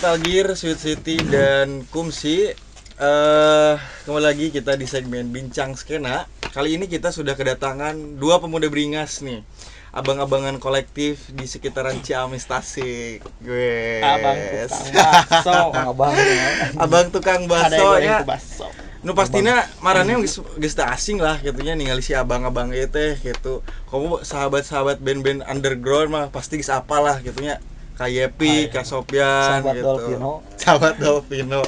Metal Gear, Sweet City dan Kumsi. Eh kembali lagi kita di segmen Bincang Skena. Kali ini kita sudah kedatangan dua pemuda beringas nih. Abang-abangan kolektif di sekitaran Ciamis Tasik. Gue. Abang tukang bakso, abang. Abang tukang yang ya. Nu pastinya marane geus geus asing lah gitunya ningali si abang-abang teh gitu. Kamu sahabat-sahabat band-band underground mah pasti geus apal lah Kayak Yepi. Kak Sopyan Sahabat gitu. Dolpino. Sahabat Dolpino.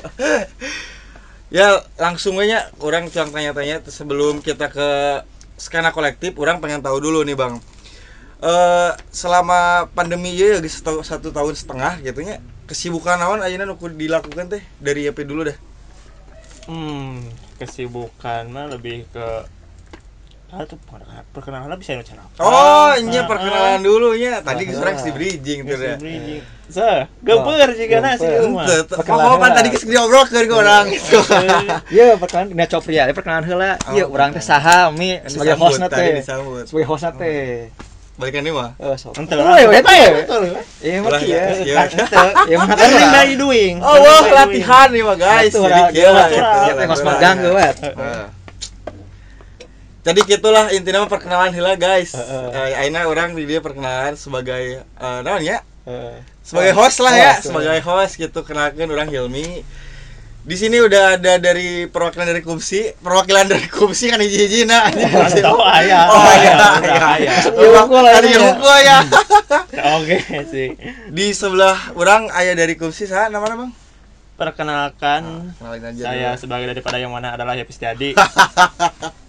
ya langsung aja orang cuma tanya-tanya sebelum kita ke skena kolektif, orang pengen tahu dulu nih bang. Eh selama pandemi ya geus satu, satu tahun setengah gitunya kesibukan naon ayeuna nu dilakukan teh dari Yepi dulu dah. Hmm, kesibukan mah lebih ke Ah, tuh perkenalan, perkenalan bisa nu cara. Oh, iya ah, perkenalan ah. dulu nya. Tadi Ah. urang di bridging tuh ya. bridging. Juga na sih Henteu, mah. teu- Perkenalan Oh, pan heula. tadi geus diobrolkeun ke orang gitu. Iya, perkenalan dina Copria, ya perkenalan heula. Oh, Iya, urang teh saha mi sebagai hostna teh. Sebagai hostna teh. Balikan nih mah. Eh, sok. Ente Oh, ya teh. Betul. Iya, mah Ulah, kieu. ya, ya. Ya mah teh. by doing. Oh, wah, latihan nih mah guys. Jadi kieu lah. teh ya, latihan. magang geuwat. Jadi gitulah intinya mah perkenalan heula guys. Heeh. Eh, Aina orang di dia perkenalan sebagai eh naon ya? Heeh. sebagai host lah ya Host, sebagai host gitu kenalkan orang Hilmi di sini udah ada dari perwakilan dari Kumsi perwakilan dari Kumsi kan hiji hiji nah Mantap aya. oh iya Udah iya aya. Iya, gua lah tadi ini ya. gua ya Oke sih. di sebelah orang ayah dari Kumsi saya nama bang Perkenalkan aja saya dulu. sebagai daripada yang mana adalah Happy Setiadi,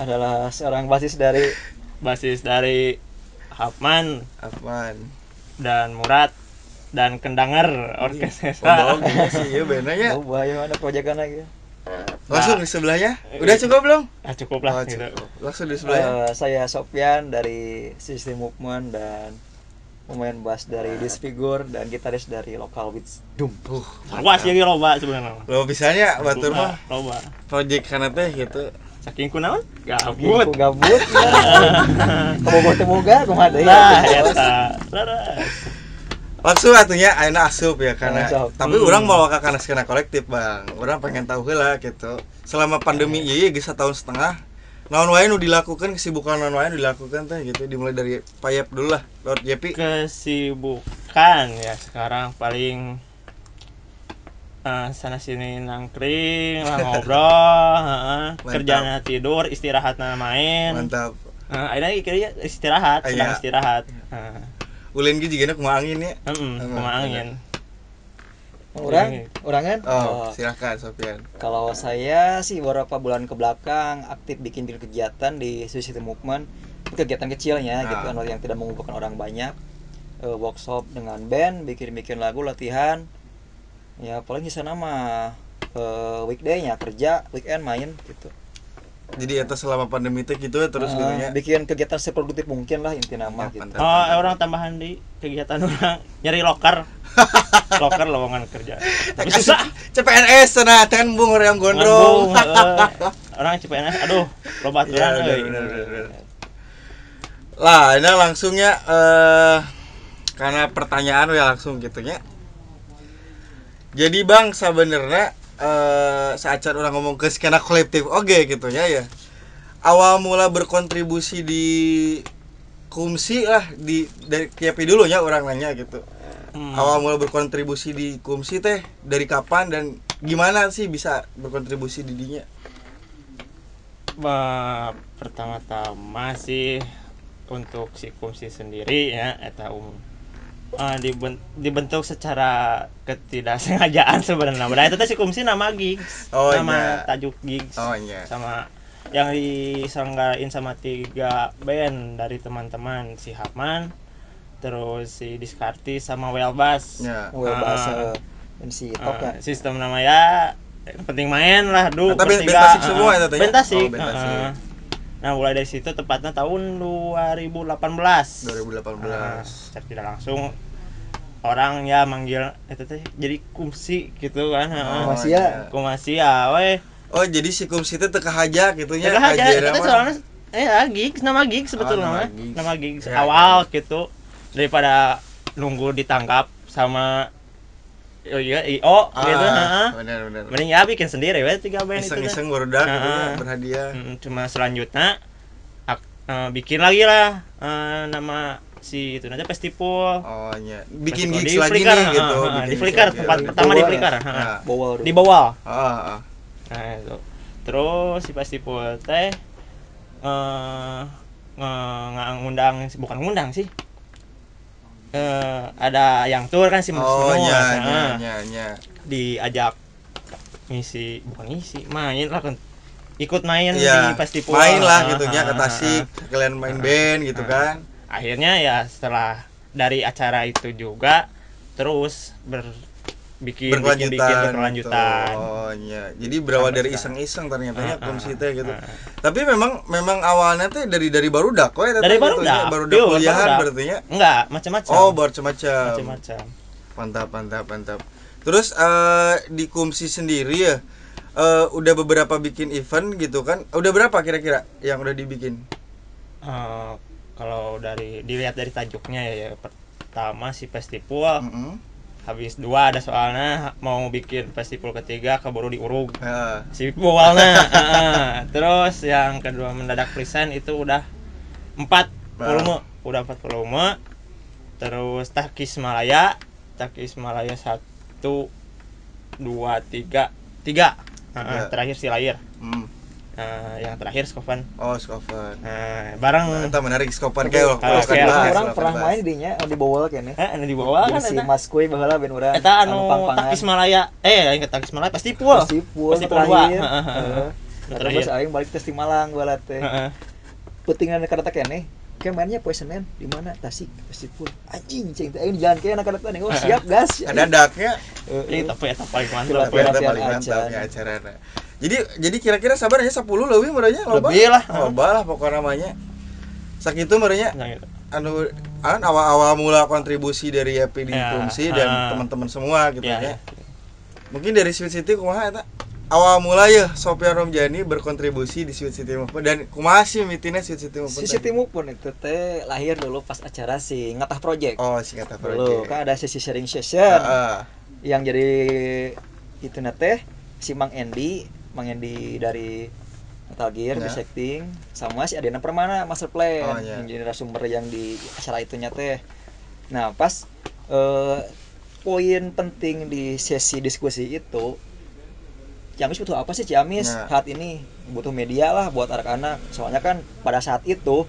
Adalah seorang basis dari basis dari Hapman Afman dan Murad dan Kendanger oh orkestra. gini sih ya bener ya Oh, bahaya ada proyekan lagi. langsung di sebelahnya udah cukup belum Ah cukup oh, lah gitu. cukup. langsung di sebelahnya Eh, saya Sofyan dari System Movement dan pemain bass dari Disfigure dan gitaris dari Local Beats Doom. uh Awas ya loba sebenarnya. lo bisanya batur mah loba. project karena teh gitu Saking kunaon? Gabut, Gabut. gabut. Kemoga temoga kumaha deui. Nah, eta. Laras. langsung atunya ayeuna asup ya karena Asup. tapi Hmm. orang mau ke karena skena kolektif bang orang pengen tahu heula gitu selama pandemi iya iya geus tahun setengah naon wae nu dilakukan kesibukan naon wae nu dilakukan teh gitu dimulai dari payap dulu lah Lord Jepi Kesibukan ya sekarang paling eh, sana sini nangkring lah ngobrol, heeh. Mantap. kerjanya tidur, istirahat main. mantap Heeh, akhirnya kira istirahat, Ah, sedang iya. istirahat. Heeh. ulin ge jigana kumaha angin ya Heeh, Heeh, kumaha angin. Orang, orang kan? oh Oh, silakan Sofian Kalau saya sih beberapa bulan ke belakang aktif bikin kegiatan di System Movement. Kegiatan kecilnya gitu Ah. kan yang tidak mengumpulkan orang banyak. Eh, workshop dengan band, bikin-bikin lagu, latihan. Ya paling di sana mah eh, weekday-nya kerja, weekend main gitu. jadi eta selama pandemi teh gitu ya terus Eh, gitu nya bikin kegiatan seproduktif mungkin lah inti nama Ya, gitu. Oh, eh, orang tambahan di kegiatan orang nyari loker. loker lowongan kerja. Tapi susah. CPNS cenah kan bung orang gondrong orang CPNS aduh loba bener, bener, bener. lah ini langsungnya eh karena pertanyaan ya langsung gitunya jadi bang sebenarnya eh saat orang ngomong ke skena kolektif oke gitu ya ya. Awal mula berkontribusi di kumsi lah di dari KP dulu ya orang nanya gitu. Hmm. awal mula berkontribusi di kumsi teh dari kapan dan gimana sih bisa berkontribusi di dinya? Pertama-tama sih untuk si kumsi sendiri ya eta umum Eh, diben- dibentuk secara ketidaksengajaan sebenarnya. Nah, itu si kumsi nama gigs, Oh, nama iya. tajuk gigs. oh iya sama yang diselenggarain sama tiga band dari teman-teman si Hapman terus si Diskarti sama Welbas ya Well, Ah. bahasa MC Eh, top kan. sistem namanya yang penting main lah duh tapi bertiga. band Tasik semua Eh, ya, Tata, ya? band Tasik, Oh. Nah mulai dari situ tepatnya tahun 2018 2018 Eh, secara tidak langsung orang ya manggil itu teh jadi kumsi gitu kan heeh. Oh, Masih iya. ya? ya weh Oh jadi si kumsi itu teka haja gitu nya Tengah aja, Hajera itu soalnya eh ya, gigs nama gigs sebetulnya nama nama gigs. nama gigs Ya, awal gitu daripada nunggu ditangkap sama oh iya IO gitu heeh. Ah, benar benar. mending ya bikin sendiri we tiga band itu teh. Iseng-iseng baru dak gitu ya, Ah. berhadiah. Mm, cuma selanjutnya ak- eh, bikin lagi lah eh, nama si itu nanti festival Oh iya. Bikin Festival gigs di lagi Flickr, nih ah, gitu. ah, bikin di Flickr lagi. tempat Gitu. pertama di Bawah. Flickr ha. Nah, bawal di bawah ah, ah. nah itu terus si festival teh eh nge- nge- ngundang bukan ngundang sih eh ada yang tour kan si Mus Oh Mus, iya iya iya iya. diajak ngisi bukan ngisi main lah kan ikut main Iya. di festival Main lah Ah, gitu nya ke ah, Tasik, ah, kalian main Ah. band gitu Ah. kan. akhirnya ya setelah dari acara itu juga terus ber bikin bikin bikin berkelanjutan. berkelanjutan. Oh iya. Jadi berawal dari iseng-iseng ternyata ya kumsi teh gitu. ah. Tapi memang memang awalnya teh dari dari barudak kok ya Dari barudak, ya. barudak pure kuliahan barudak. berarti ya. enggak macam-macam Oh, macam-macam. macam-macam Mantap, mantap, mantap. Terus eh, di Kumsi sendiri ya eh, udah beberapa bikin event gitu kan? Udah berapa kira-kira yang udah dibikin? Eh, kalau dari dilihat dari tajuknya ya, ya pertama si festival Mm-mm. Habis dua ada soalnya mau bikin festival ketiga keburu diurug si bualnya Heeh. terus yang kedua mendadak present itu udah empat volume. Udah empat volume. Terus Takis Malaya. Takis Malaya satu dua tiga. Tiga. Heeh, Tiga. terakhir si layar Hmm. Nah, yang terakhir Skovan Oh, Skovan. nah, bareng Entah menarik Skovan Tapi, kayak ah, kan kayak bahas, orang kan pernah bahas. main dinya di bawah kene eh anu di bawah kan si Mas Kuy baheula ben urang eta anu. Takis Malaya eh yang ke Takis Malaya pasti pul Festival Festival dua. terakhir. Heeh, heeh. Heeh. Terakhir. Terus aing balik tes di Malang gua teh. Heeh. Putingan tak kene. Kayak mainnya poe Senin di mana? Tasik Festival. Anjing cing teh aing di jalan kene kada teh. Oh siap gas. Ada daknya. Ini tapi eta paling mantap. Paling mantap ya acarana. Jadi jadi kira-kira sabar aja 10 leuwih merenya loba. Lebih lah. Loba lah pokoknya namanya. Sakitu merenya Nah, gitu. anu kan awal-awal mula kontribusi dari EP di Ya, Kumsi dan teman-teman semua gitu Ya, ya. Mungkin dari Sweet City kumaha eta? Awal mula ya Sofian Romjani berkontribusi di Sweet City Movement dan kumaha sih mitina Sweet City Movement? Tadi? Siti pun itu teh lahir dulu pas acara si Ngatah Project. Oh, si Dulu project. kan ada sesi sharing session Heeh. yang jadi itu teh si Mang Endi, Mang Endi dari Metal Gear di setting sama si Adena Permana Master Plan Oh, ya. yang jadi narasumber yang di acara itunya teh. Nah, pas eh, poin penting di sesi diskusi itu Ciamis butuh apa sih Ciamis Nah. saat ini butuh media lah buat anak-anak soalnya kan pada saat itu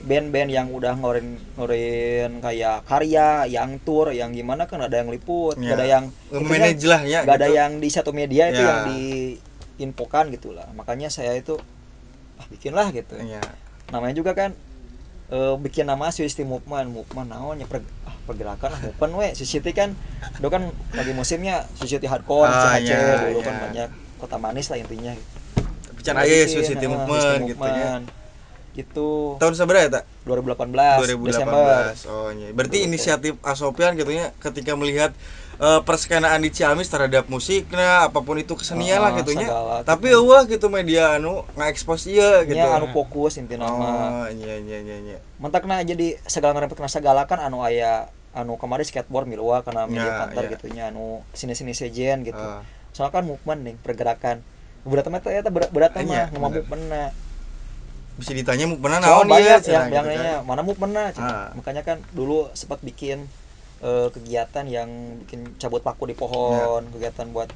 band-band yang udah ngeluarin ngeluarin kayak karya yang tour yang gimana kan ada yang liput Ya. nggak ada yang Nge-manage lah ya. ada gitu. yang di satu media itu Ya. yang diinfokan gitu lah makanya saya itu ah bikinlah gitu Iya. namanya juga kan eh, bikin nama Swiss Movement Movement naonnya per, ah, pergerakan lah movement we Swiss kan dulu kan lagi musimnya City Hardcore Ah, CHC iya, dulu kan iya. banyak kota manis lah intinya gitu. Bicara aya ya Bikin, Sweet City ah, Movement gitu ya. Gitu Tahun seberapa ya, Tak? 2018, 2018. Desember Oh, iya. Berarti Betul. inisiatif Asopian gitu ya ketika melihat eh, perskenaan di Ciamis terhadap musiknya apa pun itu kesenian lah Ah, gitu nya. segala Tapi gitu. eueuh gitu media anu ngekspos ieu gitu. nya anu fokus inti nama Oh, iya iya iya iya. mentakna jadi segala ngarempet kena segala kan anu aya anu kemarin skateboard milua karena media Ya, pantar ya. gitu nya anu sini-sini sejen gitu Ah. soalnya kan movement nih pergerakan berat mah eta berat berat Iya, mah bener. movement bisa ditanya mau pernah naon banyak dia yang yang gitu nanya kan. mana movement Ah. makanya kan dulu sempat bikin eh, kegiatan yang bikin cabut paku di pohon Ya. kegiatan buat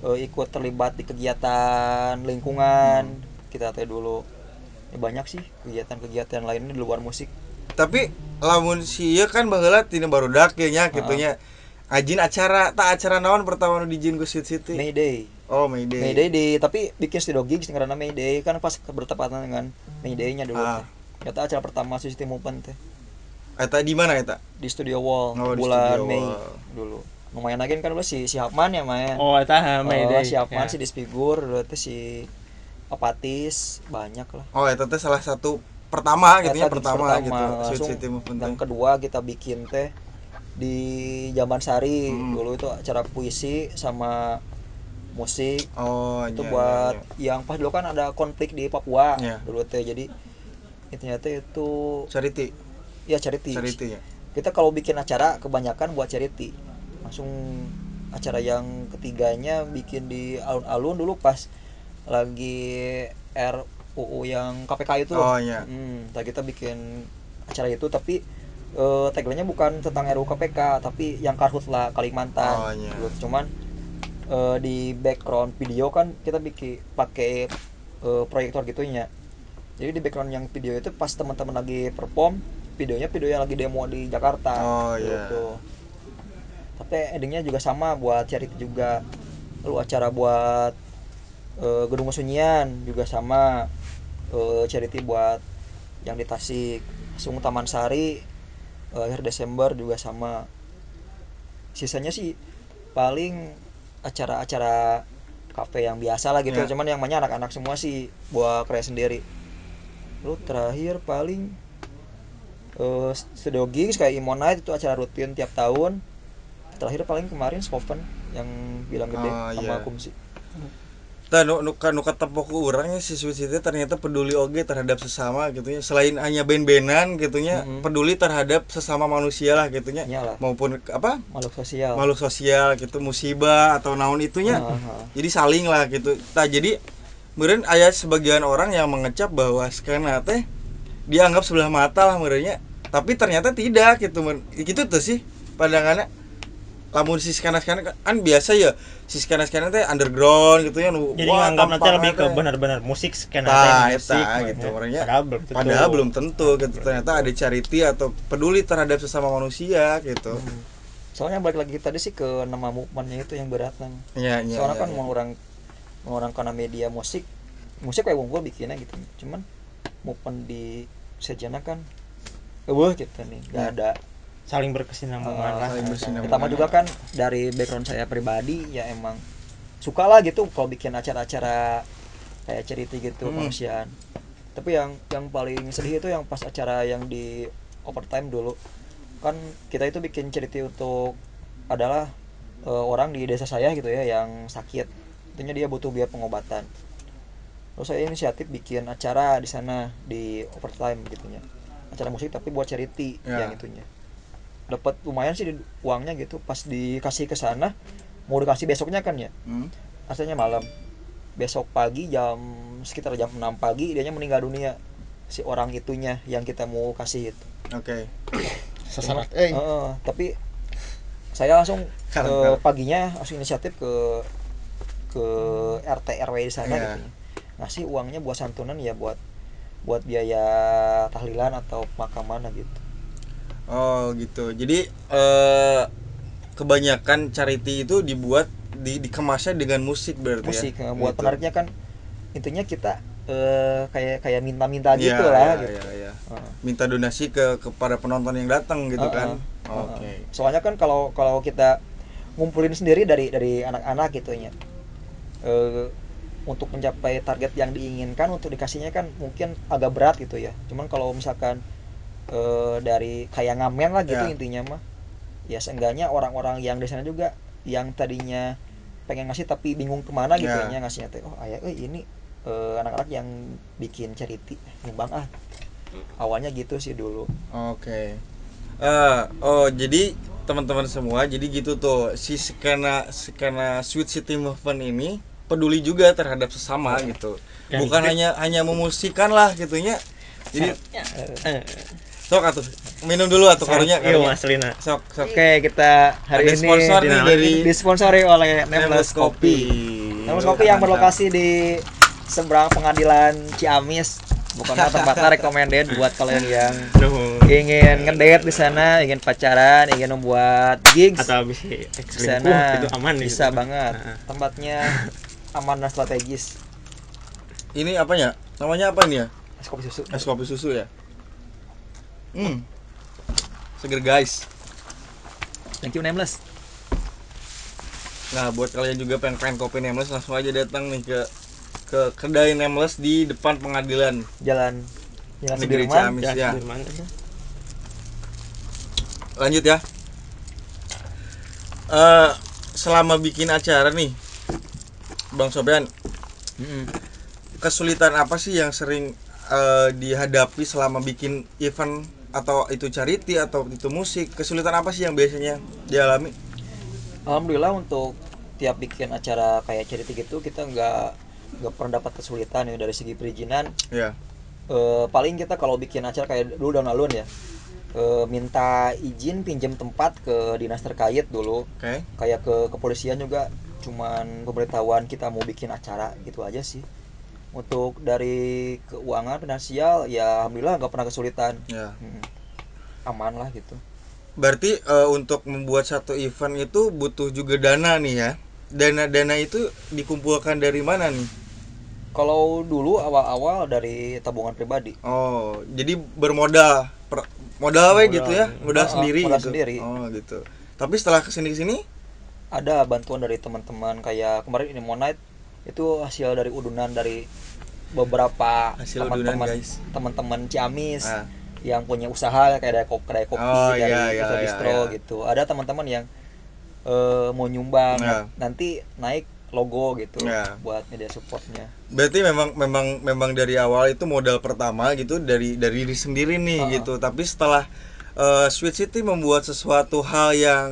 eh, ikut terlibat di kegiatan lingkungan Hmm. kita teh dulu ya, banyak sih kegiatan-kegiatan lainnya di luar musik Tapi lamun si ieu kan baheula tina ge nya gitu Ah. nya. Ajin acara tak acara naon pertama nu dijin ku Sweet City. Mayday Oh, Mayday. Mayday di tapi bikin studio gigs karena Mayday kan pas bertepatan dengan Mayday-nya dulu Ah. Kata acara pertama System Movement teh Eta di mana eta? di Studio Wall Oh, di bulan Studio Mei Wall. dulu. Lumayan lagi kan dulu si si Hapman ya main. Oh, eta ha, Oh, Mayday. si Hapman Ya. si Disfigur dulu teh si Apatis banyak lah. Oh, eta teh salah satu pertama gitu ya gigs pertama, gitu. Sweet Langsung City Movement. yang kedua kita bikin teh di Jamban Sari Hmm. dulu itu acara puisi sama musik Oh, itu iya, buat iya, yang pas dulu kan ada konflik di Papua Iya. dulu teh jadi itu ternyata itu iya. Charity, ya charity charity ya. kita kalau bikin acara kebanyakan buat charity langsung acara yang ketiganya bikin di alun-alun dulu pas lagi RUU yang KPK itu Oh, iya. Hmm, kita bikin acara itu tapi eh, tagline-nya bukan tentang RUU KPK tapi yang karhutla Kalimantan Oh, iya. Gitu. cuman eh, di background video kan kita bikin pakai eh, proyektor gitunya jadi di background yang video itu pas teman-teman lagi perform videonya video yang lagi demo di Jakarta. Oh, iya. gitu. Tapi endingnya juga sama buat charity juga. Lalu acara buat eh, gedung kesunyian juga sama eh, charity buat yang di Tasik. Sung Taman Sari eh, akhir Desember juga sama. Sisanya sih paling acara-acara kafe yang biasa lah gitu. Ya. cuman yang banyak anak-anak semua sih buat karya sendiri. Lu terakhir paling eh studio gigs kayak Imonite itu acara rutin tiap tahun terakhir paling kemarin Skoven yang bilang gede Oh, sama iya. Kumsi Tah nu nu nu ketepok ku urangnya si Sweet City ternyata peduli oge terhadap sesama gitu nya. Selain hanya band-bandan gitu nya, Mm-mm. peduli terhadap sesama manusia lah gitu lah. Maupun apa? makhluk sosial makhluk sosial gitu, musibah atau naon itunya. Ah, ah. Jadi saling lah gitu. Tah jadi meureun aya sebagian orang yang mengecap bahwa skena teh dianggap sebelah mata lah meureunnya. Tapi ternyata tidak gitu. men. Gitu tuh sih pandangannya lamun si skena skena kan biasa ya si skena skena teh underground gitu ya nu jadi wah, nganggap nanti lebih ke benar-benar musik skena eta musik gitu, ya. orangnya. padahal belum tentu. Padahal belum tentu gitu. Ternyata ada charity atau peduli terhadap sesama manusia gitu. soalnya balik lagi tadi sih ke nama movementnya itu yang berat nang Iya, iya. soalnya iya, kan iya. mau orang mau orang karena media musik musik kayak wonggo bikinnya gitu cuman movement di sejana kan wah gitu nih nggak Ya. ada saling berkesinambungan Ah, lah saling. Pertama juga kan dari background saya pribadi ya emang suka lah gitu kalau bikin acara-acara kayak cerita gitu Hmm. Tapi yang yang paling sedih itu yang pas acara yang di overtime dulu kan kita itu bikin cerita untuk adalah eh, orang di desa saya gitu ya yang sakit. Tentunya dia butuh biaya pengobatan. Terus saya inisiatif bikin acara di sana di overtime gitunya. Acara musik tapi buat charity Ya. yang itunya dapat lumayan sih di- uangnya gitu pas dikasih ke sana mau dikasih besoknya kan ya Hmm. aslinya malam besok pagi jam sekitar jam 6 pagi dianya meninggal dunia si orang itunya yang kita mau kasih itu Oke. Sasarat eh Heeh, tapi saya langsung Kalem, ke kalem. paginya langsung inisiatif ke ke RT RW di sana Iya. gitu ngasih uangnya buat santunan ya buat buat biaya tahlilan atau pemakaman gitu Oh, gitu. Jadi eh kebanyakan charity itu dibuat di dikemasnya dengan musik berarti musik ya. buat Gitu. penariknya kan intinya kita eh, kayak kayak minta-minta Iya, gitu lah iya, gitu iya, iya. Heeh. Minta donasi ke kepada penonton yang datang gitu Heeh, kan. heeh. Oke. soalnya kan kalau kalau kita ngumpulin sendiri dari dari anak-anak gitu ya eh, untuk mencapai target yang diinginkan untuk dikasihnya kan mungkin agak berat gitu ya cuman kalau misalkan eh, dari kayak ngamen lah gitu Ya. intinya mah ya seenggaknya orang-orang yang di sana juga yang tadinya pengen ngasih tapi bingung ke mana gitu Ya. ya ngasihnya teh oh ayah eh, ini eh, anak-anak yang bikin charity nyumbang ah awalnya gitu sih dulu Oke. Eh, oh jadi teman-teman semua, jadi gitu tuh si skena skena Sweet City Movement ini peduli juga terhadap sesama gitu. Bukan hanya hanya memusikan lah gitunya. Jadi Eh, sok atuh minum dulu atuh karunya iya. Mas Lina Sok sok. Oke, kita hari Ada ini sponsor nih di- dari disponsori oleh Nameless Coffee. Coffee. Nameless Coffee yang berlokasi di seberang pengadilan Ciamis. Bukan tempatnya recommended buat kalian yang ingin ngedate di sana, ingin pacaran, ingin membuat gigs atau bisa di sana itu aman bisa gitu. banget. Tempatnya aman dan strategis. Ini apanya? Namanya apa ini ya? Es kopi susu. Es kopi susu ya. Hmm. Seger guys. Thank you Nameless. Nah, buat kalian juga pengen pengen kopi Nameless langsung aja datang nih ke ke kedai Nameless di depan pengadilan. Jalan Jalan Negeri Sudirman. Ciamis. Ya, ya. Sudirman aja. Lanjut ya. Eh selama bikin acara nih, Bang Sobian, Mm-mm. kesulitan apa sih yang sering eh, dihadapi selama bikin event atau itu charity atau itu musik? Kesulitan apa sih yang biasanya dialami? alhamdulillah untuk tiap bikin acara kayak charity gitu kita nggak nggak pernah dapat kesulitan ya dari segi perizinan ya Eh, paling kita kalau bikin acara kayak dulu tahun lalu ya eh, minta izin pinjam tempat ke dinas terkait dulu oke kayak ke kepolisian juga cuman pemberitahuan kita mau bikin acara gitu aja sih. Untuk dari keuangan finansial ya alhamdulillah nggak pernah kesulitan. Ya. Hmm. aman lah gitu. Berarti eh, untuk membuat satu event itu butuh juga dana nih ya? Dana dana itu dikumpulkan dari mana nih? Kalau dulu awal-awal dari tabungan pribadi. Oh jadi bermodal. Per- modal we Modal. gitu ya? Modal. Ah, ah, sendiri modal gitu? sendiri. oh gitu. Tapi setelah ke sini ke sini ada bantuan dari teman-teman kayak kemarin ini Monite itu hasil dari udunan dari beberapa Hasil udunan, teman-teman guys. teman-teman Ciamis Ah. yang punya usaha kayak ada kopi, kedai kopi Oh, dari iya, iya, iya, iya. gitu ada teman-teman yang eh, mau nyumbang Ya. nanti naik logo gitu Ya. buat media supportnya berarti memang memang memang dari awal itu modal pertama gitu dari dari diri sendiri nih Ah. gitu tapi setelah eh, Sweet City membuat sesuatu hal yang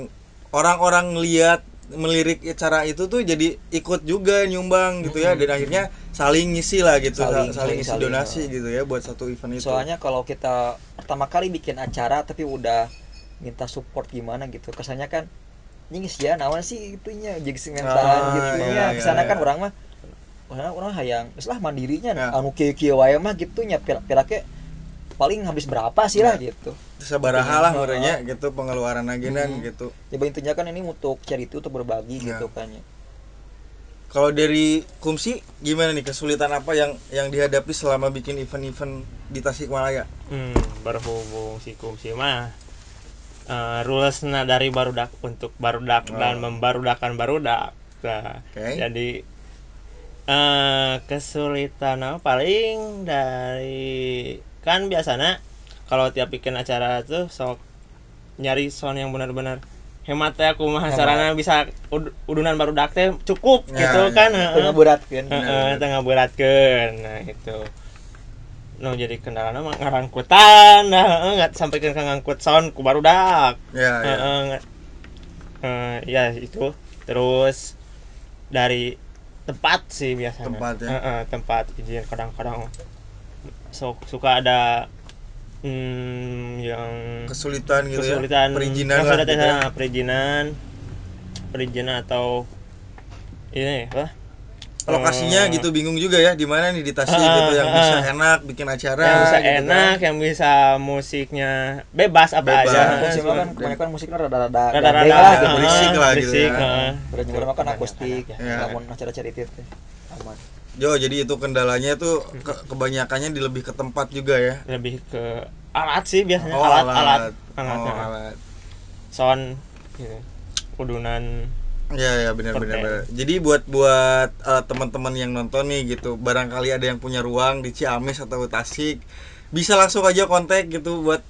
orang-orang lihat melirik cara itu tuh jadi ikut juga nyumbang gitu ya. Dan akhirnya saling ngisi lah gitu Saling- saling, saling- ngisi saling, donasi ah. gitu ya buat satu event itu. Soalnya kalau kita pertama kali bikin acara tapi udah minta support gimana gitu kesannya kan ini ya nawan sih itunya? Jadi sementan Ah, gitu. iya, ya iya, ke sana kan iya. orang mah orang orang hayang. Geus lah mandirinya. Ya. anu kieu kieu wae mah gitu nya pir- pirake paling habis berapa sih lah Ya. gitu sabaraha lah Ah. murahnya gitu pengeluaran agenan Hmm. gitu ya intinya kan ini untuk charity untuk berbagi Ya. gitu kan ya kalau dari Kumsi gimana nih kesulitan apa yang yang dihadapi selama bikin event-event di Tasikmalaya Hmm, berhubung si kumsi mah eh, rulesnya dari barudak untuk barudak dan Oh. membarudakan barudak. Nah, Oke. jadi eh kesulitan apa paling dari kan biasanya kalau tiap bikin acara tuh sok nyari sound yang benar-benar hemat ya kumaha Hemat. sarana bisa ud- udunan barudak teh cukup Ya, gitu ya. kan itu heeh. berat kan Heeh, tengah beratkeun. Nah, itu. No jadi kendala mah ngarangkutan, nah nggak sampai ke ngangkut sound ku barudak. ya ya Heeh, nggak- eh, ya itu. Terus dari tempat sih biasanya. Tempat ya. Heeh, tempat izin kadang-kadang sok suka ada hmm, yang kesulitan gitu kesulitan ya perizinan lah kesulitan, gitu ya. perizinan perizinan atau ini apa lokasinya Eh, gitu bingung juga ya di mana nih di Tasik Ah, gitu yang ah, bisa ah. enak bikin acara yang bisa gitu enak kan. yang bisa musiknya bebas apa Bebas. aja Iya, kan kebanyakan musiknya rada-rada rada-rada gandeng lah gitu. berisik lah gitu berisik, ya. Kebanyakan akustik, anak, ya. namun acara charity teh aman. Jo jadi itu kendalanya tuh ke- kebanyakannya di lebih ke tempat juga ya. Lebih ke alat sih biasanya oh alat alat. alat. Oh alatnya. alat. Sound gitu. udunan ya ya benar benar benar. Jadi buat buat eh, teman-teman yang nonton nih gitu barangkali ada yang punya ruang di Ciamis atau Tasik bisa langsung aja kontak gitu buat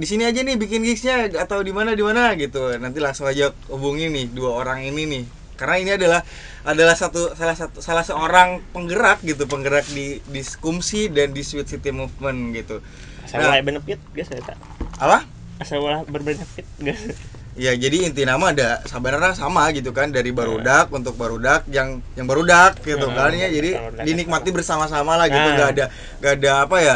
di sini aja nih bikin gigsnya atau di mana di mana gitu. Nanti langsung aja hubungi nih dua orang ini nih karena ini adalah adalah satu salah satu salah seorang penggerak gitu penggerak di di Kumsi dan di Sweet City Movement gitu. Asal Nah. benefit biasa tak apa? Asal berbenefit guys. Ya jadi inti nama ada sebenarnya sama gitu kan dari barudak untuk barudak yang yang barudak gitu Hmm, kan ya. Jadi dinikmati bersama-sama lah gitu Nah. nggak ada nggak ada apa ya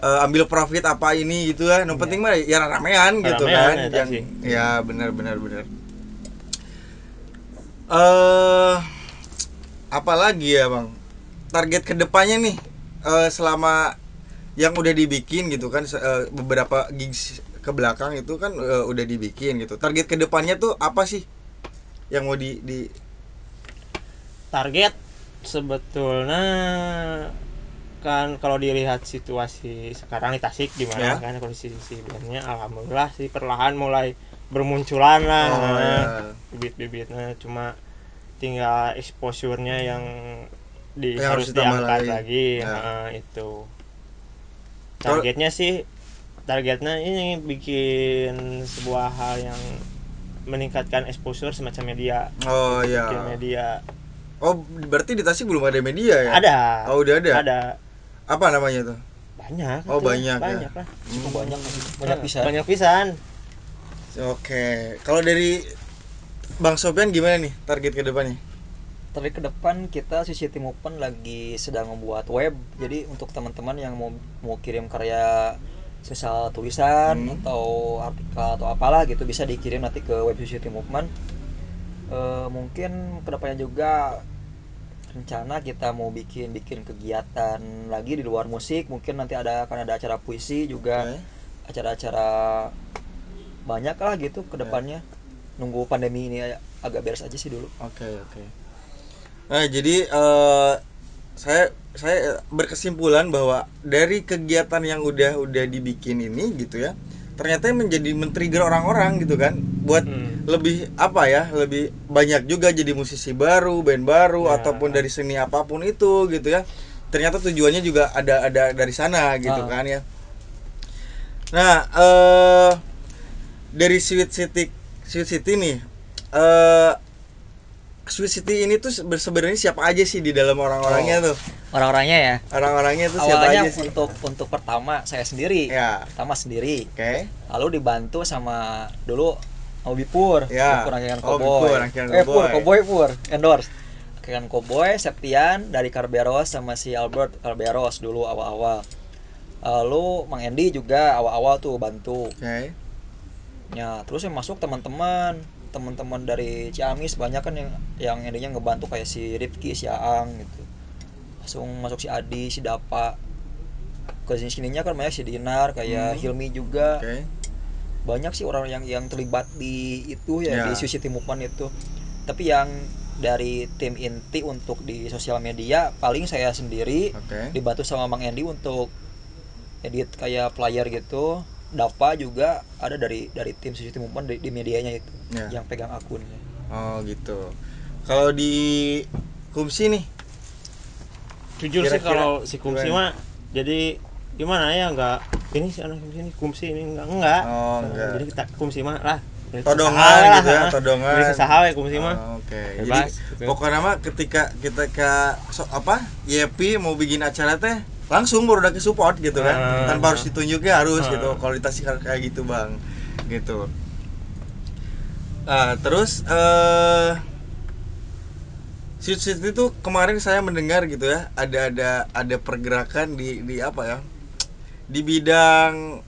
eh, ambil profit apa ini gitu ya yang penting mah ya ramean gitu Ramean, kan. sih. ya benar benar benar eh apa lagi ya bang target ke depannya nih eh, selama yang udah dibikin gitu kan eh, beberapa gigs ke belakang itu kan eh, udah dibikin gitu target ke depannya tuh apa sih yang mau di, di target sebetulnya kan kalau dilihat situasi sekarang di Tasik gimana Ya. kan kondisi sebenarnya alhamdulillah sih perlahan mulai bermunculan lah Oh, ya. bibit-bibitnya cuma tinggal exposure-nya yang di Yang harus diangkat lagi. lagi, Ya. Nah, itu. Targetnya sih targetnya ini bikin sebuah hal yang meningkatkan exposure semacam media. Oh bikin ya media. Oh berarti di Tasik belum ada media ya? Ada. Oh udah ada? Ada. Apa namanya tuh banyak. Oh, atuh. banyak ya. banyak lah. Cukup banyak. Banyak bisa. banyak pisan oke kalau dari Bang Sofian gimana nih target ke depannya? Tapi ke depan kita sisi tim open lagi sedang membuat web. Jadi untuk teman-teman yang mau mau kirim karya sesal tulisan Hmm. atau artikel atau apalah gitu bisa dikirim nanti ke web tim movement. Eh, mungkin ke depannya juga rencana kita mau bikin bikin kegiatan lagi di luar musik. Mungkin nanti ada akan ada acara puisi juga acara-acara banyak lah gitu ke depannya. Nunggu pandemi ini agak beres aja sih dulu. Oke oke. Nah jadi eh, saya saya berkesimpulan bahwa dari kegiatan yang udah udah dibikin ini gitu ya, ternyata menjadi men-trigger orang-orang gitu kan, buat Hmm. lebih apa ya, lebih banyak juga jadi musisi baru, band baru Ya. ataupun dari seni apa pun itu gitu ya. Ternyata tujuannya juga ada ada dari sana gitu Ah. kan ya. Nah eh dari Sweet City Sweet City nih eh Sweet City ini tuh sebe- sebenarnya siapa aja sih di dalam orang-orangnya tuh? Orang-orangnya ya. Orang-orangnya tuh siapa Awalnya aja sih? untuk untuk pertama saya sendiri. Ya, Pertama sendiri. oke. Lalu dibantu sama dulu sama Bipur. Ya. Bipur Rangkaian Oh. Bipur, eh, Pur, Cowboy. Cowboy Pur, endorse. Rangkaian Cowboy, Septian dari Carberos sama si Albert Carberos dulu awal-awal. Lalu Mang Endi juga awal-awal tuh bantu. Oke. Ya, terus yang masuk teman-teman, teman-teman dari Ciamis banyak kan yang yang endingnya ngebantu kayak si Rifki, si Aang gitu. Langsung masuk si Adi, si Dapa. Ke sini sininya kan banyak si Dinar, kayak Hmm. Hilmi juga. Oke. Banyak sih orang yang yang terlibat di itu ya, Ya. di Suicide Movement itu. Tapi yang dari tim inti untuk di sosial media paling saya sendiri Oke. dibantu sama Mang Endi untuk edit kayak player gitu. Dapa juga ada dari dari tim Suicide Movement di, di medianya itu Ya. yang pegang akunnya. Oh gitu. Kalau di Kumsi nih, jujur sih kalau si kumsi gimana? mah jadi gimana ya nggak ini si anak kumsi ini kumsi ini enggak enggak Oh, enggak. jadi kita kumsi mah lah Todongan gitu ya, todongan. beri kesaha we kumsi mah Oh, Oke. Jadi Bebas, gitu. pokoknya mah ketika kita ke so, apa? Yepi mau bikin acara teh langsung baru ke support gitu kan. Ah. Tanpa harus ditunjukin harus Ah. gitu. Kualitasnya kayak- kayak gitu, Bang. Gitu. Ah, terus eh Sweet Sweet itu kemarin saya mendengar gitu ya, ada ada ada pergerakan di di apa ya? Di bidang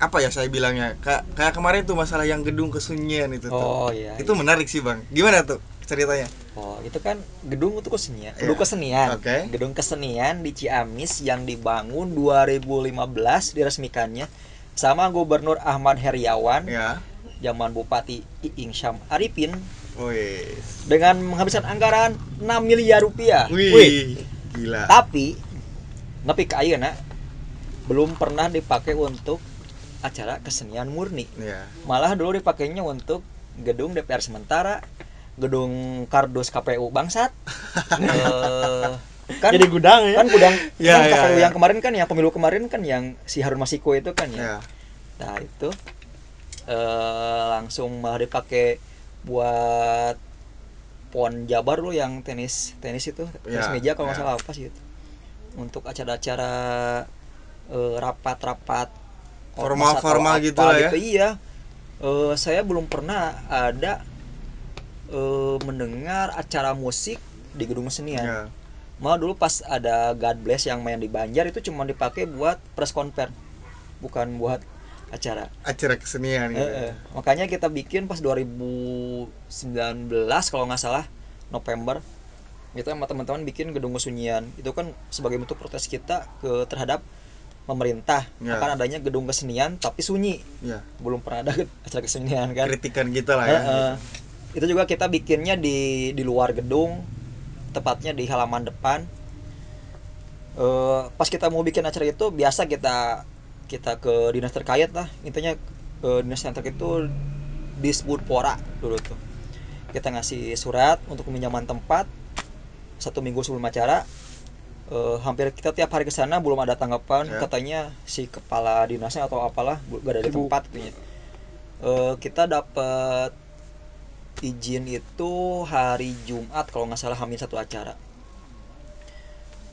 apa ya saya bilangnya kayak kayak kemarin tuh masalah yang gedung kesunyian itu tuh Oh iya. itu menarik sih bang gimana tuh ceritanya Oh, itu kan gedung untuk kesenian, Iya. gedung kesenian. Oke. Gedung kesenian di Ciamis yang dibangun 2015 diresmikannya sama Gubernur Ahmad Heriawan ya zaman Bupati Iing Syam Arifin wih dengan menghabiskan anggaran 6 miliar rupiah. wih gila Tapi nepi ka ayeuna belum pernah dipakai untuk acara kesenian murni. ya Malah dulu dipakainya untuk gedung DPR sementara, gedung kardus KPU bangsat. Eh, kan jadi gudang ya kan gudang Ya, kan ya, KPU ya. yang kemarin kan yang pemilu kemarin kan yang si Harun Masiku itu kan ya. ya Nah, itu eh langsung malah dipakai buat pon Jabar lo yang tenis tenis itu tenis Ya, meja kalau nggak ya. salah apa sih itu untuk acara-acara eh, rapat-rapat Formal-formal apa gitu lah ya. iya Eh, saya belum pernah ada eh, mendengar acara musik di gedung kesenian. Ya. Malah dulu pas ada God Bless yang main di Banjar itu cuma dipakai buat press conference bukan buat acara. Acara kesenian gitu. Eh, eh. makanya kita bikin pas 2019 kalau nggak salah November itu sama teman-teman bikin gedung kesunyian itu kan sebagai bentuk protes kita ke terhadap pemerintah. Ya. akan adanya gedung kesenian tapi sunyi. Ya. Belum pernah ada acara kesenian kan. Kritikan kita lah ya. Eh. Itu juga kita bikinnya di di luar gedung tepatnya di halaman depan. Eh, pas kita mau bikin acara itu biasa kita kita ke dinas terkait lah. Intinya ke dinas yang terkait itu disebut pora dulu tuh. Kita ngasih surat untuk peminjaman tempat satu minggu sebelum acara. Eh, hampir kita tiap hari ke sana belum ada tanggapan Ya. katanya si kepala dinasnya atau apalah gak ada di tempat katanya. Kita dapat izin itu hari Jumat kalau nggak salah hamil satu acara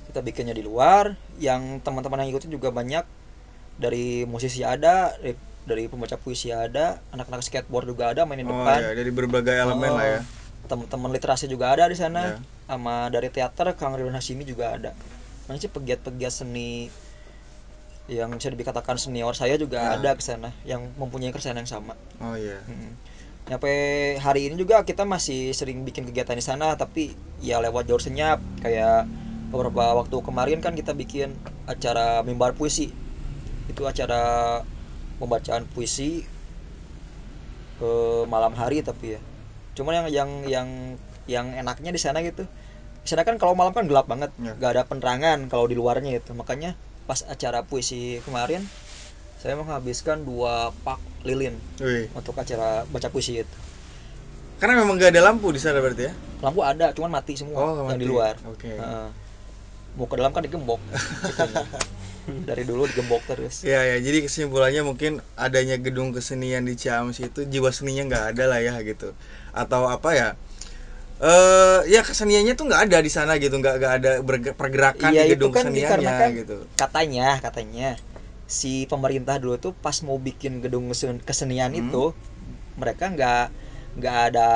kita bikinnya di luar yang teman-teman yang ikutin juga banyak dari musisi ada dari dari pembaca puisi ada anak-anak skateboard juga ada main di Oh depan ya, dari berbagai elemen Oh, lah ya. teman-teman literasi juga ada di sana sama dari teater Kang Ridwan Hasimi juga ada Makanya sih pegiat-pegiat seni yang bisa dikatakan senior saya juga Ya. ada ke sana yang mempunyai keresahan yang sama Oh iya. Mm. Sampai hari ini juga kita masih sering bikin kegiatan di sana tapi ya lewat jalur senyap. Kayak beberapa waktu kemarin kan kita bikin acara mimbar puisi. Itu acara pembacaan puisi eh, malam hari tapi ya. Cuman yang yang yang yang enaknya di sana gitu. Di sana kan kalau malam kan gelap banget. Ya. nggak ada penerangan kalau di luarnya itu. Makanya pas acara puisi kemarin saya menghabiskan dua pak lilin Wih. untuk acara baca puisi itu Karena memang gak ada lampu di sana berarti ya? lampu ada cuman mati semua Oh, yang mati. di luar Oke. Heeh. mau ke dalam kan digembok dari dulu digembok terus Ya ya, jadi kesimpulannya mungkin adanya gedung kesenian di Ciamis itu jiwa seninya nggak ada lah ya gitu. Atau apa ya? Eh ya keseniannya tuh nggak ada di sana gitu, nggak nggak ada pergerakan Iya, di gedung kan keseniannya dikarenakan- gitu. katanya katanya si pemerintah dulu tuh pas mau bikin gedung kesen- kesenian Hmm. itu mereka nggak nggak ada